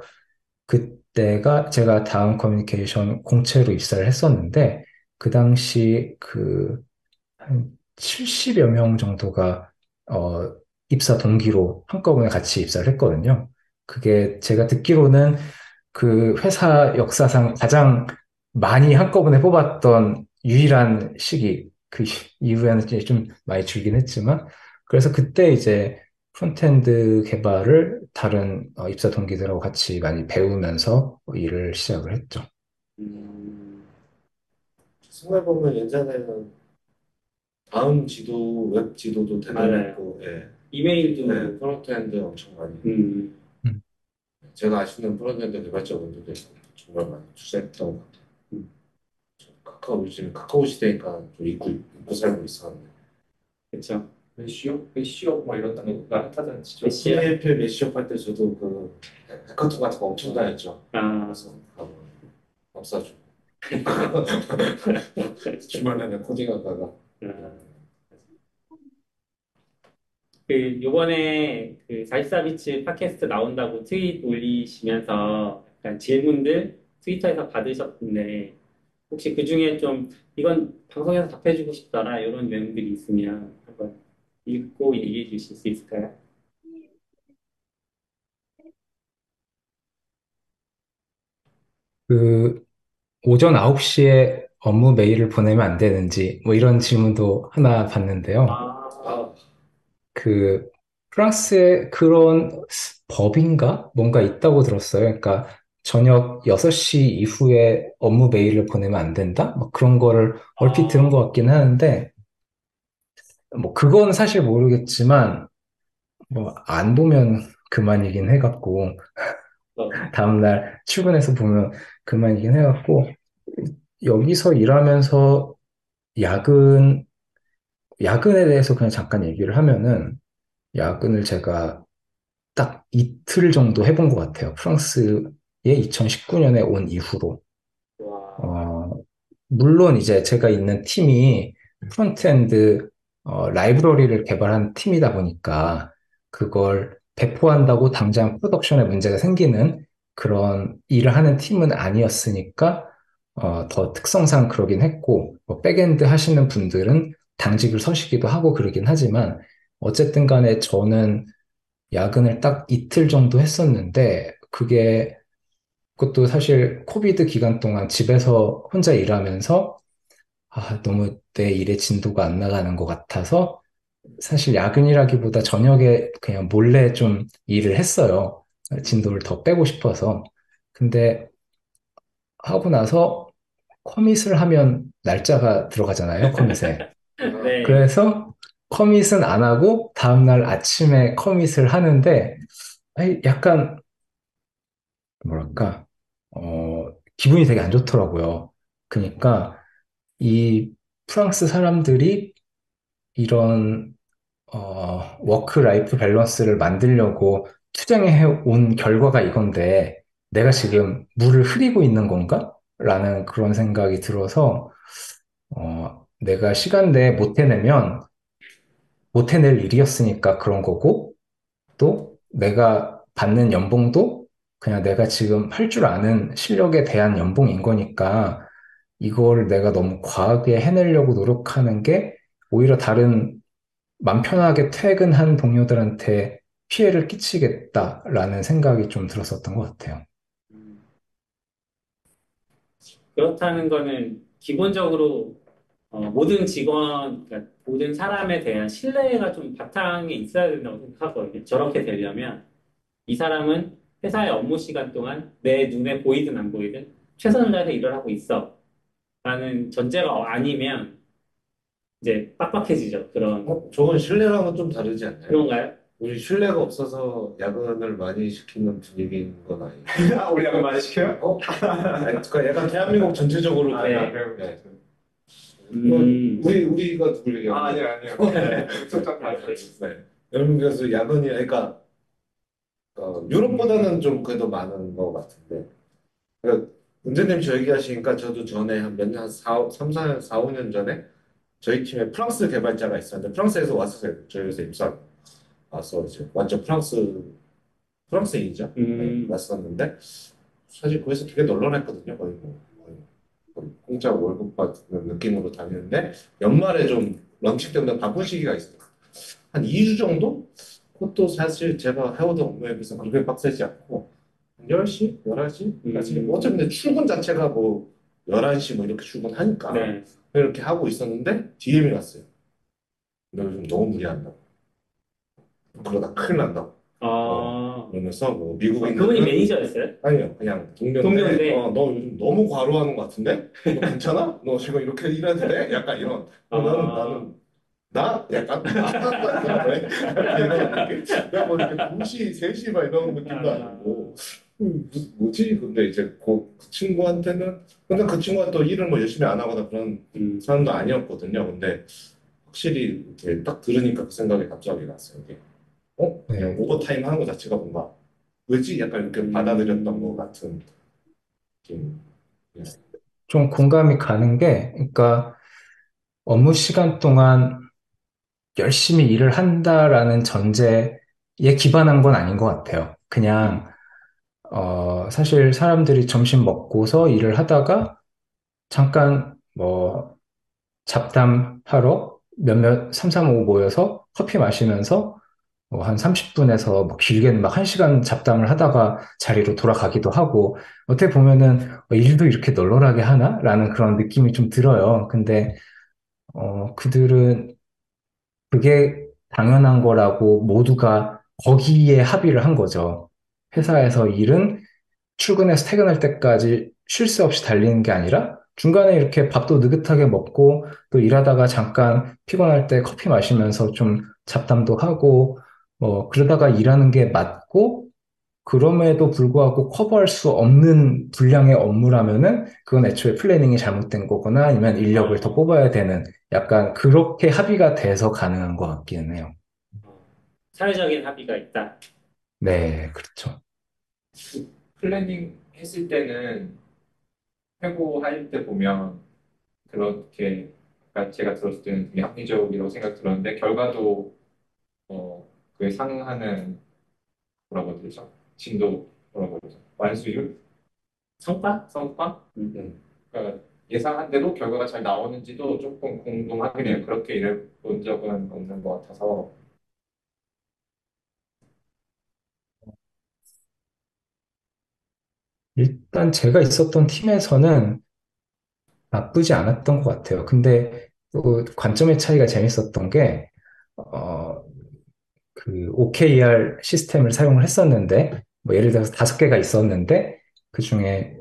그때가 제가 다음 커뮤니케이션 공채로 입사를 했었는데 그 당시 그 한 70여 명 정도가 어, 입사 동기로 한꺼번에 같이 입사를 했거든요. 그게 제가 듣기로는 그 회사 역사상 가장 많이 한꺼번에 뽑았던 유일한 시기, 그 이후에는 이제 좀 많이 줄긴 했지만, 그래서 그때 이제 frontend 개발을 다른 어, 입사 동기들하고 같이 많이 배우면서 일을 시작을 했죠. 음, 생각해보면 예전에는 다음 지도, 웹 지도도. 대단했고, 예. 이메일도 네, frontend 엄청 많이. 음, 제가 아시는 frontend 개발자분들도 정말 많이 투자했던 것 같아요. 음. 카카오 요즘 카카오 시대니까 좀 잊고 잊고 살고 있었는데 그렇죠. mashup, mashup 뭐 이런 단어가 핫하잖아요. CFL mashup 할 때 저도 그 해커톤 같은 거 엄청 다녔죠. 아, 그래서 가면 밥 사주고 주말 내내 코딩하다가 음. 그 요번에 그 44비치 팟캐스트 나온다고 트윗 올리시면서 약간 질문들 트위터에서 받으셨는데 혹시 그 중에 좀 이건 방송에서 답해주고 싶더라 이런 내용들이 있으면 한번 읽고 얘기해 주실 수 있을까요? 그 오전 9시에 업무 메일을 보내면 안 되는지 뭐 이런 질문도 하나 봤는데요. 아, 그 프랑스에 그런 법인가 뭔가 있다고 들었어요. 그러니까 저녁 6시 이후에 업무 메일을 보내면 안 된다? 뭐 그런 거를 얼핏 들은 것 같긴 하는데 뭐 그건 사실 모르겠지만 뭐 안 보면 그만이긴 해갖고 어, 다음날 출근해서 보면 그만이긴 해갖고 여기서 일하면서 야근 야근에 대해서 그냥 잠깐 얘기를 하면은 야근을 제가 딱 이틀 정도 해본 것 같아요. 프랑스에 2019년에 온 이후로. 와, 어, 물론 이제 제가 있는 팀이 frontend 어, library를 개발한 팀이다 보니까 그걸 배포한다고 당장 production에 문제가 생기는 그런 일을 하는 팀은 아니었으니까 어, 더 특성상 그러긴 했고 뭐 backend 하시는 분들은 당직을 서시기도 하고 그러긴 하지만 어쨌든 간에 저는 야근을 딱 이틀 정도 했었는데 그게 그것도 사실 COVID 기간 동안 집에서 혼자 일하면서 아, 너무 내 일의 진도가 안 나가는 것 같아서 사실 야근이라기보다 저녁에 그냥 몰래 좀 일을 했어요. 진도를 더 빼고 싶어서. 근데 하고 나서 커밋을 하면 날짜가 들어가잖아요, 커밋에. 네. 그래서 커밋은 안 하고 다음날 아침에 커밋을 하는데 약간 뭐랄까 어, 기분이 되게 안 좋더라고요. 그러니까 이 프랑스 사람들이 이런 어, work life balance를 만들려고 투쟁해 온 결과가 이건데 내가 지금 물을 흐리고 있는 건가? 라는 그런 생각이 들어서 어, 내가 시간 내에 못 해내면 못 해낼 일이었으니까 그런 거고 또 내가 받는 연봉도 그냥 내가 지금 할 줄 아는 실력에 대한 연봉인 거니까 이걸 내가 너무 과하게 해내려고 노력하는 게 오히려 다른 맘 편하게 퇴근한 동료들한테 피해를 끼치겠다라는 생각이 좀 들었었던 것 같아요. 그렇다는 거는 기본적으로 어, 모든 직원, 그러니까 모든 사람에 대한 신뢰가 좀 바탕에 있어야 된다고 생각하거든요. 저렇게 되려면 이 사람은 회사의 업무 시간 동안 내 눈에 보이든 안 보이든 최선을 다해서 일을 하고 있어. 라는 전제가 아니면 이제 빡빡해지죠. 그런, 어, 저건 신뢰랑은 좀 다르지 않나요? 그런가요? 우리 신뢰가 없어서 야근을 많이 시키는 분위기인 건 아니에요. 우리 약간 많이 시켜요? 어? 아니, 그러니까 약간 대한민국 전체적으로 아, 그냥 네, 그래요. 네. 음, 우리 우리가 누굴 얘기하는 아, 아니요, 아니요. 속장 다 네. 여러분 그래서 야근이 그러니까 어, 유럽보다는 좀 그래도 많은 것 같은데 그러니까 은재님 저 얘기하시니까 저도 전에 한 몇 년, 한 4, 3, 4, 4, 5년 전에 저희 팀에 프랑스 개발자가 있었는데 프랑스에서 왔었어요. 저희 회사 입사 와서 이제 완전 프랑스 프랑스인이죠. 음. 네, 왔었는데 사실 거기서 되게 널널했거든요. 거의 뭐 공짜 월급 받는 느낌으로 다니는데 연말에 좀 런칭 때문에 바쁜 시기가 있어요. 한 2주 정도? 그것도 사실 제가 해오던 업무에 비해서 그렇게 빡세지 않고 한 10시? 11시까지 음. 어차피 근데 출근 자체가 뭐 11시 뭐 이렇게 출근하니까 네. 이렇게 하고 있었는데 DM이 왔어요. 너 요즘 너무 무리한다. 그러다 큰일 난다. 아, 그러면서 뭐 미국에 있는 그분이 매니저였어요? 아니요, 그냥 동료인데, 동료인데. 어, 너 요즘 너무 과로하는 것 같은데? 너 괜찮아? 너 지금 이렇게 일해도 돼? 약간 이런. 어, 나는, 아. 나는, 나? 약간, 왜? 이런 느낌? 내가 뭐 이렇게 2시, 3시 막 이런 느낌도 아. 아니고. 음, 무- 뭐지? 근데 이제 그, 그 친구한테는 근데 그 친구가 또 일을 뭐 열심히 안 하거나 그런 음, 사람도 아니었거든요. 근데 확실히 이렇게 딱 들으니까 그 생각이 갑자기 났어요. 이게 어? 그냥 오버타임 하는 것 자체가 뭔가 왜지? 약간 이렇게 받아들였던 것 같은 느낌. 좀 공감이 가는 게, 그러니까 업무 시간 동안 열심히 일을 한다라는 전제에 기반한 건 아닌 것 같아요. 그냥, 어, 사실 사람들이 점심 먹고서 일을 하다가 잠깐 뭐 잡담하러 몇몇 3, 3, 5 모여서 커피 마시면서 뭐 한 30분에서 뭐 길게는 막 1시간 잡담을 하다가 자리로 돌아가기도 하고 어떻게 보면은 어, 일도 이렇게 널널하게 하나? 라는 그런 느낌이 좀 들어요. 근데 어, 그들은 그게 당연한 거라고 모두가 거기에 합의를 한 거죠. 회사에서 일은 출근해서 퇴근할 때까지 쉴 새 없이 달리는 게 아니라 중간에 이렇게 밥도 느긋하게 먹고 또 일하다가 잠깐 피곤할 때 커피 마시면서 좀 잡담도 하고 뭐 그러다가 일하는 게 맞고 그럼에도 불구하고 커버할 수 없는 분량의 업무라면은 그건 애초에 플래닝이 잘못된 거거나 아니면 인력을 더 뽑아야 되는 약간 그렇게 합의가 돼서 가능한 것 같기는 해요. 사회적인 합의가 있다. 네, 그렇죠. planning 했을 때는 회고할 때 보면 그렇게 아까 제가 들었을 때는 되게 합리적이라고 생각 들었는데 결과도 어, 그에 상응하는 뭐라고 되죠? 진도 뭐라고 되죠? 완수율? 성과? 성과? 음. 그러니까 예상한 대로 결과가 잘 나오는지도 조금 궁금하긴 해요. 그렇게 일해본 적은 없는 것 같아서 일단 제가 있었던 팀에서는 나쁘지 않았던 것 같아요. 근데 또 관점의 차이가 재밌었던 게, 어, 그 OKR 시스템을 사용을 했었는데, 뭐 예를 들어서 다섯 개가 있었는데, 그 중에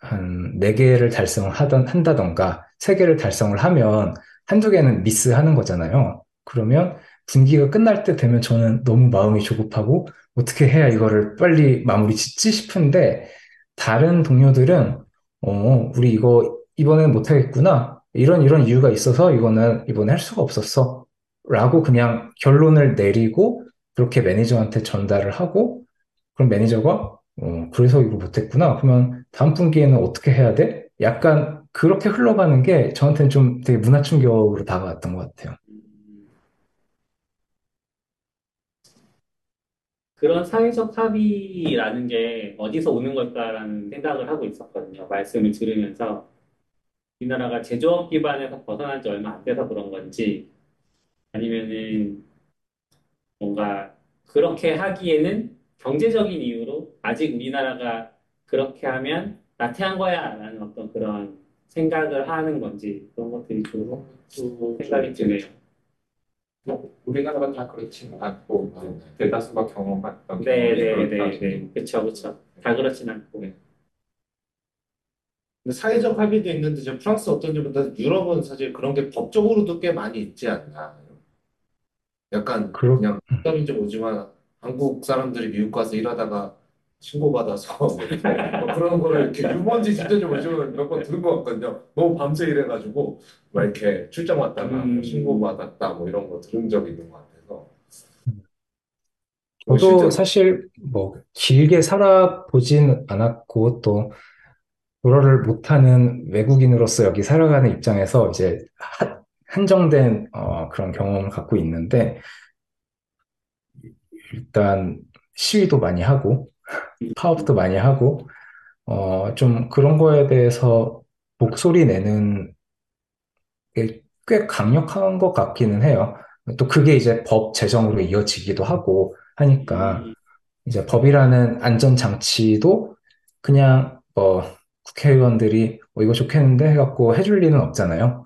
한 네 개를 달성하던, 한다던가, 세 개를 달성을 하면 한두 개는 미스하는 거잖아요. 그러면 분기가 끝날 때 되면 저는 너무 마음이 조급하고, 어떻게 해야 이거를 빨리 마무리 짓지 싶은데, 다른 동료들은, 어, 우리 이거 이번엔 못하겠구나. 이런 이런 이유가 있어서 이거는 이번에 할 수가 없었어. 라고 그냥 결론을 내리고 그렇게 매니저한테 전달을 하고 그럼 매니저가 어, 그래서 이거 못했구나. 그러면 다음 분기에는 어떻게 해야 돼? 약간 그렇게 흘러가는 게 저한테는 좀 되게 문화 충격으로 다가왔던 것 같아요. 그런 사회적 합의라는 게 어디서 오는 걸까라는 생각을 하고 있었거든요. 말씀을 들으면서 우리나라가 제조업 기반에서 벗어난 지 얼마 안 돼서 그런 건지 아니면은 뭔가 그렇게 하기에는 경제적인 이유로 아직 우리나라가 그렇게 하면 나태한 거야 라는 어떤 그런 생각을 하는 건지 그런 것들이 좀 생각이 드네요. 뭐 우리나라가 다 그렇지는 않고 대다수가 경험했던 네네네네. 그쵸 그쵸. 다 그렇진 않고. 근데 사회적 합의도 있는데 지금 프랑스 어떤지 모르는데 유럽은 사실 그런 게 법적으로도 꽤 많이 있지 않나. 약간 그렇- 그냥 부담인지 모르지만 한국 사람들이 미국 가서 일하다가 신고받아서 뭐 뭐 그런 거를 이렇게 유머인지 진짜인지 모르지만 몇 번 들은 것 같거든요. 너무 밤새 일해가지고 막 이렇게 출장 왔다가 뭐 음. 신고받았다 뭐 이런 거 들은 적이 있는 것 같아서. 저도 실제로 사실 뭐 길게 살아보진 않았고 또 불어를 못하는 외국인으로서 여기 살아가는 입장에서 이제 한- 한정된 어, 그런 경험을 갖고 있는데 일단 시위도 많이 하고 파업도 많이 하고 어, 좀 그런 거에 대해서 목소리 내는 게 꽤 강력한 것 같기는 해요. 또 그게 이제 법 제정으로 이어지기도 하고 하니까 이제 법이라는 안전장치도 그냥 뭐 국회의원들이 어, 이거 좋겠는데 해갖고 해줄 리는 없잖아요.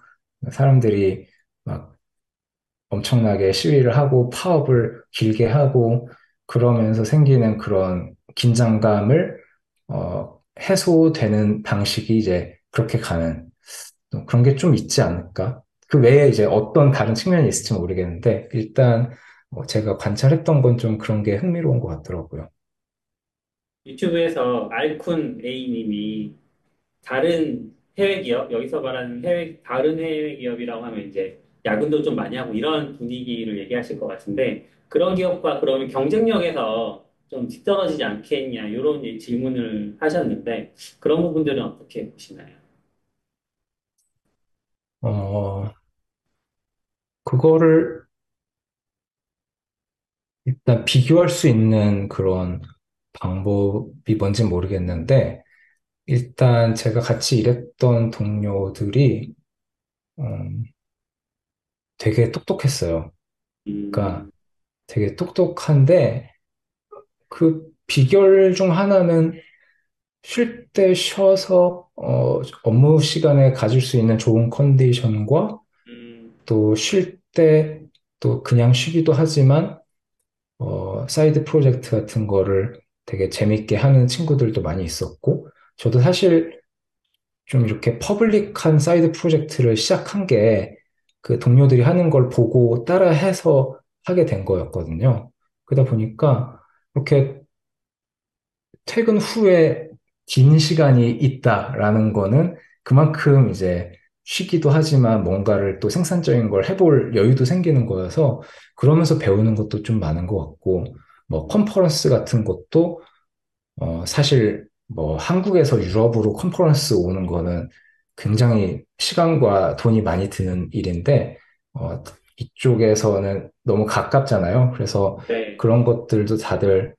사람들이 막 엄청나게 시위를 하고 파업을 길게 하고 그러면서 생기는 그런 긴장감을 어, 해소되는 방식이 이제 그렇게 가는 또 그런 게 좀 있지 않을까? 그 외에 이제 어떤 다른 측면이 있을지 모르겠는데 일단 뭐 제가 관찰했던 건 좀 그런 게 흥미로운 것 같더라고요. 유튜브에서 알쿤 A님이 다른 해외 기업, 여기서 말하는 해외, 다른 해외 기업이라고 하면 이제 야근도 좀 많이 하고 이런 분위기를 얘기하실 것 같은데 그런 기업과 그러면 경쟁력에서 좀 뒤떨어지지 않겠냐 이런 질문을 하셨는데 그런 부분들은 어떻게 보시나요? 어, 그거를 일단 비교할 수 있는 그런 방법이 뭔지 모르겠는데, 일단 제가 같이 일했던 동료들이, 음, 되게 똑똑했어요. 그러니까 되게 똑똑한데, 그 비결 중 하나는 쉴 때 쉬어서, 어, 업무 시간에 가질 수 있는 좋은 컨디션과 음, 또 쉴 때 또 그냥 쉬기도 하지만 어, side project 같은 거를 되게 재밌게 하는 친구들도 많이 있었고 저도 사실 좀 이렇게 public한 side project를 시작한 게 그 동료들이 하는 걸 보고 따라 해서 하게 된 거였거든요. 그러다 보니까 이렇게 퇴근 후에 긴 시간이 있다라는 거는 그만큼 이제 쉬기도 하지만 뭔가를 또 생산적인 걸 해볼 여유도 생기는 거여서 그러면서 배우는 것도 좀 많은 것 같고 뭐 컨퍼런스 같은 것도 어 사실 뭐 한국에서 유럽으로 컨퍼런스 오는 거는 굉장히 시간과 돈이 많이 드는 일인데 어 이쪽에서는 너무 가깝잖아요. 그래서 네. 그런 것들도 다들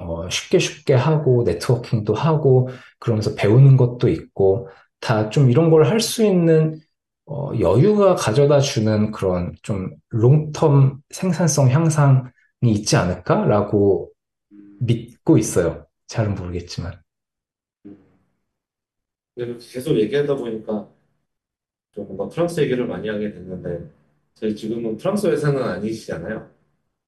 어, 쉽게 쉽게 하고 네트워킹도 하고 그러면서 배우는 것도 있고 다 좀 이런 걸 할 수 있는 어, 여유가 가져다 주는 그런 좀 롱텀 생산성 향상이 있지 않을까라고 믿고 있어요. 잘은 모르겠지만. 근데 계속 얘기하다 보니까 좀 뭔가 프랑스 얘기를 많이 하게 됐는데 저희 지금은 프랑스 회사는 아니시잖아요.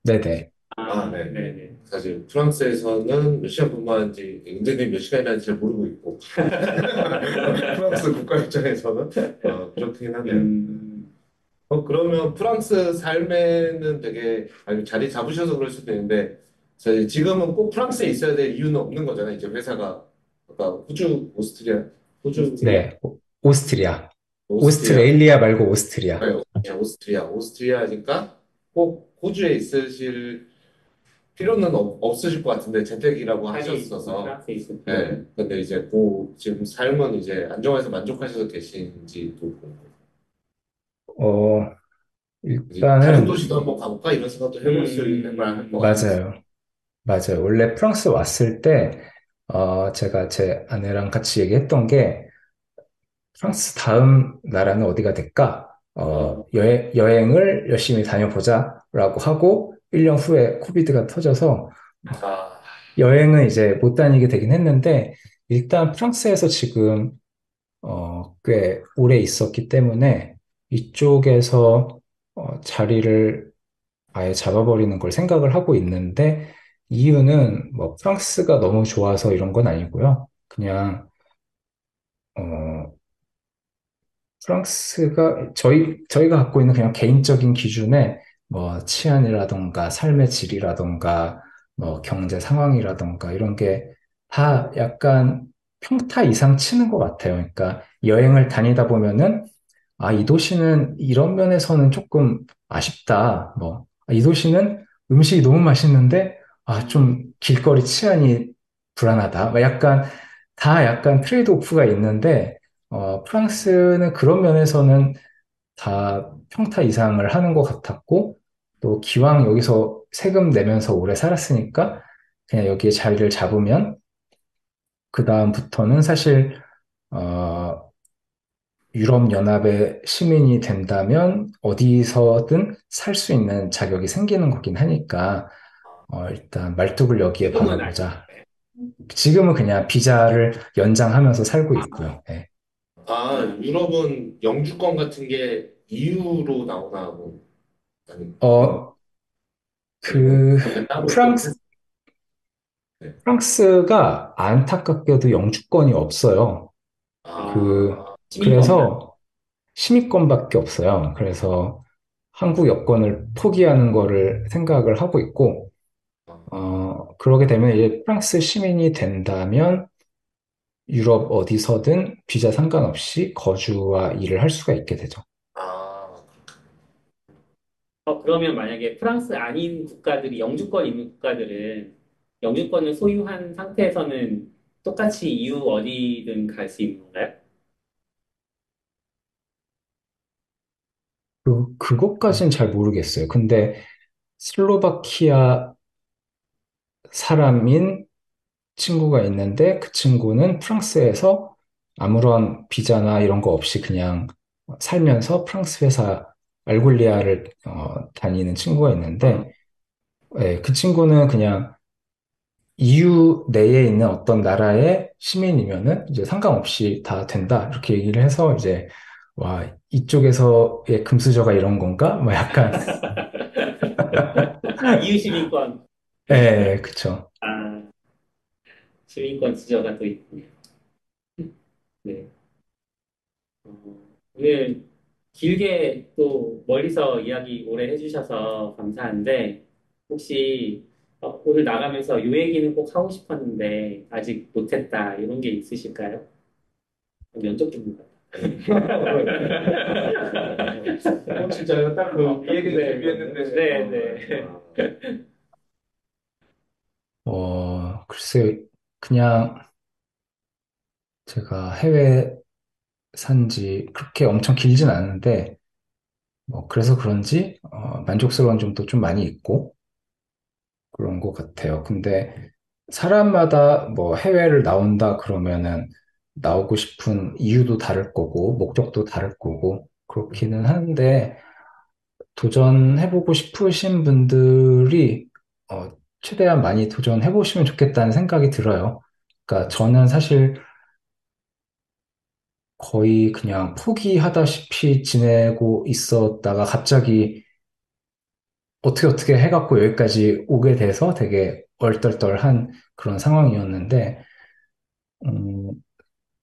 네네. 아, 네. 네네. 사실 프랑스에서는 몇 시간 근무하는지 은근히 몇 시간이라는지 잘 모르고 있고 프랑스 국가 입장에서는 어, 그렇긴 하네요. 음, 어, 그러면 프랑스 삶에는 되게 아니, 자리 잡으셔서 그럴 수도 있는데 저희 지금은 꼭 프랑스에 있어야 될 이유는 없는 거잖아요. 이제 회사가 아까 호주, 오스트리아, 호주, 네. 오- 오스트리아. 오스트리아, 오스트레일리아 말고 오스트리아. 아니, 오스트리아, 오스트리아, 오스트리아니까 꼭 호주에 있으실 필요는 없, 없으실 것 같은데 재택이라고 하셨어서 때. 네. 근데 이제 그 지금 삶은 이제 안정화해서 만족하셔서 계신지도 궁금해요. 어, 이제 다른 일단은 도시도 한번 가볼까 이런 생각도 해볼 수 음, 있는 걸할것 같아요. 맞아요. 맞아요. 원래 프랑스 왔을 때, 어, 제가 제 아내랑 같이 얘기했던 게, 프랑스 다음 나라는 어디가 될까? 어, 여행, 여행을 열심히 다녀보자라고 하고, 1년 후에 코비드가 터져서 아, 여행은 이제 못 다니게 되긴 했는데, 일단 프랑스에서 지금, 어, 꽤 오래 있었기 때문에, 이쪽에서, 어, 자리를 아예 잡아버리는 걸 생각을 하고 있는데, 이유는 뭐 프랑스가 너무 좋아서 이런 건 아니고요. 그냥, 어, 프랑스가 저희 저희가 갖고 있는 그냥 개인적인 기준에 뭐 치안이라던가 삶의 질이라던가 뭐 경제 상황이라던가 이런 게 다 약간 평타 이상 치는 것 같아요. 그러니까 여행을 다니다 보면은 아, 이 도시는 이런 면에서는 조금 아쉽다. 뭐, 아, 이 도시는 음식이 너무 맛있는데, 아, 좀 길거리 치안이 불안하다. 막 약간, 다 약간 트레이드 오프가 있는데, 어, 프랑스는 그런 면에서는 다 평타 이상을 하는 것 같았고, 또 기왕 여기서 세금 내면서 오래 살았으니까, 그냥 여기에 자리를 잡으면, 그 다음부터는 사실, 어, 유럽 연합의 시민이 된다면 어디서든 살 수 있는 자격이 생기는 거긴 하니까, 어, 일단 말뚝을 여기에 박아보자. 지금은 그냥 비자를 연장하면서 살고 있고요. 네. 아, 유럽은 영주권 같은 게 EU로 나오나 하고 아니 어, 그, 따로 프랑스, 네. 프랑스가 안타깝게도 영주권이 없어요. 아, 그, 그래서 시민권밖에 없어요. 그래서 한국 여권을 포기하는 거를 생각을 하고 있고, 어, 그러게 되면 이제 프랑스 시민이 된다면 유럽 어디서든 비자 상관없이 거주와 일을 할 수가 있게 되죠. 아, 어, 그러면 만약에 프랑스 아닌 국가들이 영주권 있는 국가들은 영주권을 소유한 상태에서는 똑같이 EU 어디든 갈 수 있는 건가요? 그, 그것까진 잘 모르겠어요. 근데 슬로바키아 사람인 친구가 있는데 그 친구는 프랑스에서 아무런 비자나 이런 거 없이 그냥 살면서 프랑스 회사 알골리아를 어, 다니는 친구가 있는데 예, 그 친구는 그냥 EU 내에 있는 어떤 나라의 시민이면은 이제 상관없이 다 된다 이렇게 얘기를 해서 이제 와 이쪽에서의 금수저가 이런 건가? 뭐 약간 EU 시민권, 예, 그쵸. 아, 시민권 지저가 또 있군요. 네. 어, 오늘 길게 또 멀리서 이야기 오래 해주셔서 감사한데, 혹시 어, 오늘 나가면서 요 얘기는 꼭 하고 싶었는데, 아직 못했다, 이런 게 있으실까요? 면접 줍니다. 어, 진짜요? 딱 그 얘기 네. 준비했는데. 네, 네. 어, 글쎄요. 그냥 제가 해외 산 지 그렇게 엄청 길진 않은데, 뭐, 그래서 그런지, 어, 만족스러운 점도 좀 많이 있고, 그런 것 같아요. 근데 사람마다 뭐 해외를 나온다 그러면은 나오고 싶은 이유도 다를 거고, 목적도 다를 거고, 그렇기는 한데, 도전해보고 싶으신 분들이, 어, 최대한 많이 도전해 보시면 좋겠다는 생각이 들어요. 그러니까 저는 사실 거의 그냥 포기하다시피 지내고 있었다가 갑자기 어떻게 어떻게 해갖고 여기까지 오게 돼서 되게 얼떨떨한 그런 상황이었는데, 음,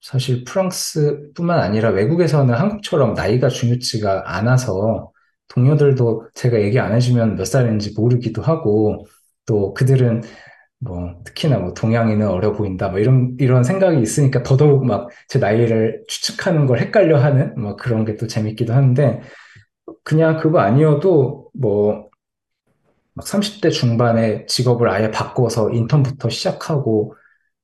사실 프랑스뿐만 아니라 외국에서는 한국처럼 나이가 중요치가 않아서 동료들도 제가 얘기 안 해주면 몇 살인지 모르기도 하고, 또 그들은 뭐 특히나 뭐 동양인은 어려 보인다 뭐 이런 이런 생각이 있으니까 더더욱 막 제 나이를 추측하는 걸 헷갈려 하는 뭐 그런 게 또 재밌기도 한데 그냥 그거 아니어도 뭐 막 30대 중반에 직업을 아예 바꿔서 인턴부터 시작하고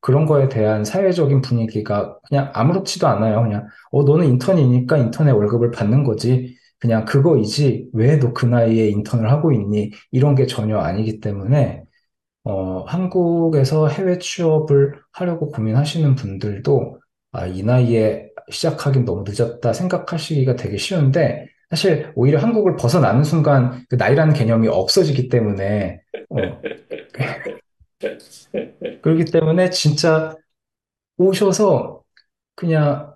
그런 거에 대한 사회적인 분위기가 그냥 아무렇지도 않아요. 그냥 어 너는 인턴이니까 인턴의 월급을 받는 거지. 그냥 그거이지 왜 너 그 나이에 인턴을 하고 있니? 이런 게 전혀 아니기 때문에 어, 한국에서 해외 취업을 하려고 고민하시는 분들도 아, 이 나이에 시작하긴 너무 늦었다 생각하시기가 되게 쉬운데 사실 오히려 한국을 벗어나는 순간 그 나이라는 개념이 없어지기 때문에 어, 그렇기 때문에 진짜 오셔서 그냥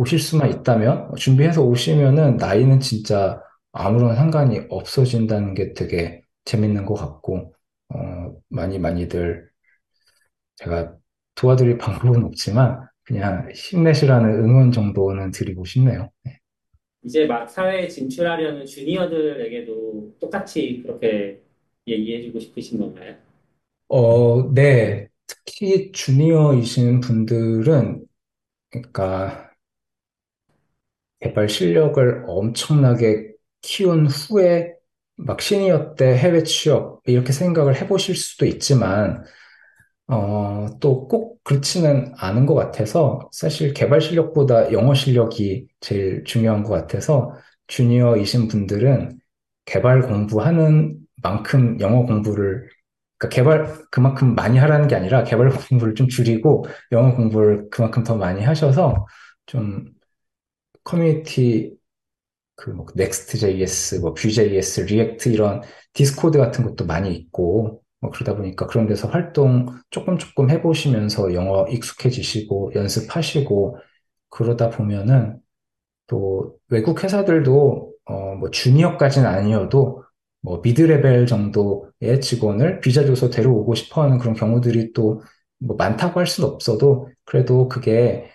오실 수만 있다면 준비해서 오시면은 나이는 진짜 아무런 상관이 없어진다는 게 되게 재밌는 것 같고 어, 많이 많이들 제가 도와드릴 방법은 없지만 그냥 힘내시라는 응원 정도는 드리고 싶네요. 네. 이제 막 사회에 진출하려는 주니어들에게도 똑같이 그렇게 얘기해주고 싶으신 건가요? 어, 네. 특히 주니어이신 분들은 그러니까 개발 실력을 엄청나게 키운 후에 막 시니어 때 해외 취업 이렇게 생각을 해보실 수도 있지만 어, 또 꼭 그렇지는 않은 것 같아서 사실 개발 실력보다 영어 실력이 제일 중요한 것 같아서 주니어이신 분들은 개발 공부하는 만큼 영어 공부를 그러니까 개발 그만큼 많이 하라는 게 아니라 개발 공부를 좀 줄이고 영어 공부를 그만큼 더 많이 하셔서 좀 커뮤니티 그뭐 Next.js, 뭐 Vue.js, React 이런 Discord 같은 것도 많이 있고 뭐 그러다 보니까 그런 데서 활동 조금 조금 해보시면서 영어 익숙해지시고 연습하시고 그러다 보면은 또 외국 회사들도 어 뭐 주니어까지는 아니어도 뭐 mid level 정도의 직원을 비자 줘서 데려오고 싶어 하는 그런 경우들이 또 뭐 많다고 할 수는 없어도 그래도 그게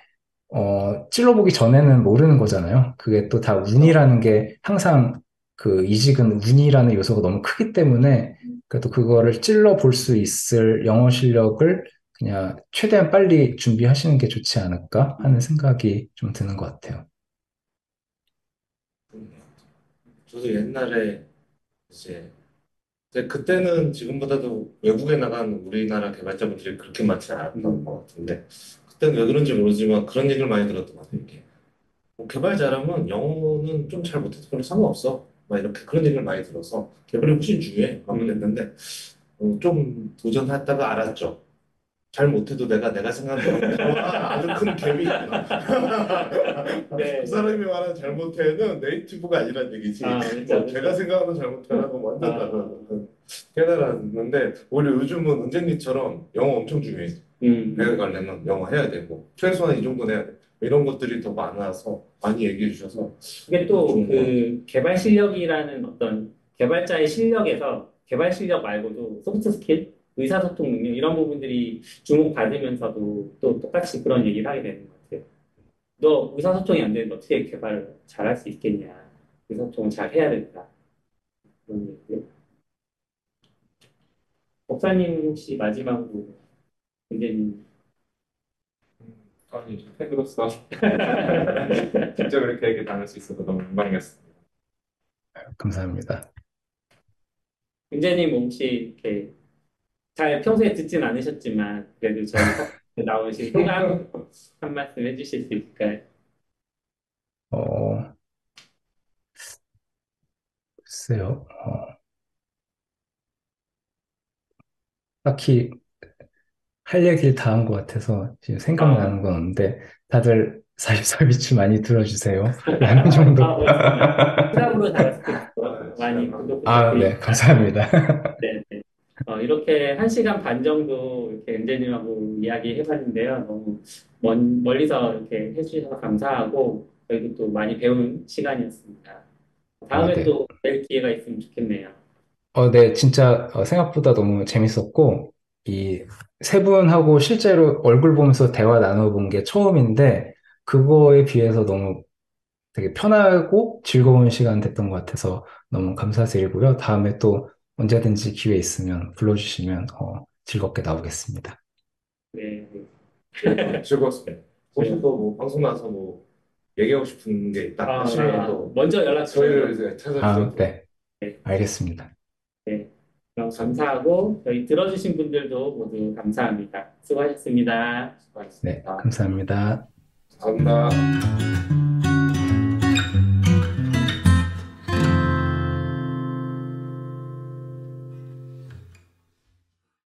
어, 찔러보기 전에는 모르는 거잖아요. 그게 또 다 운이라는 게 항상 그 이직은 운이라는 요소가 너무 크기 때문에 그래도 그거를 찔러 볼 수 있을 영어 실력을 그냥 최대한 빨리 준비하시는 게 좋지 않을까 하는 생각이 좀 드는 것 같아요. 저도 옛날에 이제 그때는 지금보다도 외국에 나간 우리나라 개발자분들이 그렇게 많지 않았던 것 같은데 그때는 왜 그런지 모르지만 그런 얘기를 많이 들었던 것 같아요. 이게 뭐 개발 잘하면 영어는 좀 잘 못해도 별로 상관없어. 막 이렇게 그런 얘기를 많이 들어서 개발이 훨씬 중요해. 됐는데 어, 좀 도전했다가 알았죠. 잘 못해도 내가 내가 생각하는 것보다 아주 큰 있구나. 네. 그 사람이 말하는 잘못해는 네이티브가 아니란 얘기지. 아, 그렇죠, 뭐 제가 생각하는 잘못해라고 완전 아. 다른 그 깨달았는데 오히려 요즘은 은재 님처럼 영어 엄청 중요해. 음. 대학 가려면 영어 해야 되고 최소한 이 정도는 해야 돼. 이런 것들이 더 많아서 많이 얘기해 주셔서 이게 또 그 개발 실력이라는 어떤 개발자의 실력에서 개발 실력 말고도 soft skill, 의사소통 능력 이런 부분들이 주목받으면서도 또 똑같이 그런 얘기를 하게 되는 것 같아요. 너 의사소통이 안 되는데 어떻게 개발을 잘 할 수 있겠냐. 의사소통을 잘 해야 된다. 그런 얘기요. 목사님 혹시 마지막으로 굉장히 아니, 좀 팬으로서 직접 이렇게 얘기 나눌 수 있어서 너무 영광이었습니다. 감사합니다. 윤재님 혹시 이렇게 잘 평소에 듣진 않으셨지만 그래도 저희 팟캐스트에 나오신 소감 한 말씀 해주실 수 있을까요? 어, 글쎄요. 어, 딱히 할 얘기를 다 한 것 같아서 지금 생각나는 건 없는데 다들 사비사비치 많이 들어주세요. 라는 정도. 아. 클럽으로 잘했을 때 많이 구독 아, 네. 감사합니다. 네, 네. 어, 이렇게 한 시간 반 정도 이렇게 은재님하고 이야기 해봤는데요. 너무 먼, 멀리서 이렇게 해주셔서 감사하고 저희도 또 많이 배운 시간이었습니다. 다음에 아, 네. 또뵐 기회가 있으면 좋겠네요. 어, 네, 진짜 어, 생각보다 너무 재밌었고, 이 세 분하고 실제로 얼굴 보면서 대화 나눠본 게 처음인데, 그거에 비해서 너무 되게 편하고 즐거운 시간 됐던 것 같아서 너무 감사드리고요. 다음에 또 언제든지 기회 있으면 불러주시면 어, 즐겁게 나오겠습니다. 네. 즐거웠습니다. 혹시 또뭐 방송 나서 뭐 얘기하고 싶은 게 있다 아, 하시면 또 먼저 연락 저희를 주세요. 이제 찾아주셔도 아, 네. 알겠습니다. 감사하고 저희 들어주신 분들도 모두 감사합니다. 수고하셨습니다. 네, 감사합니다. 감사합니다.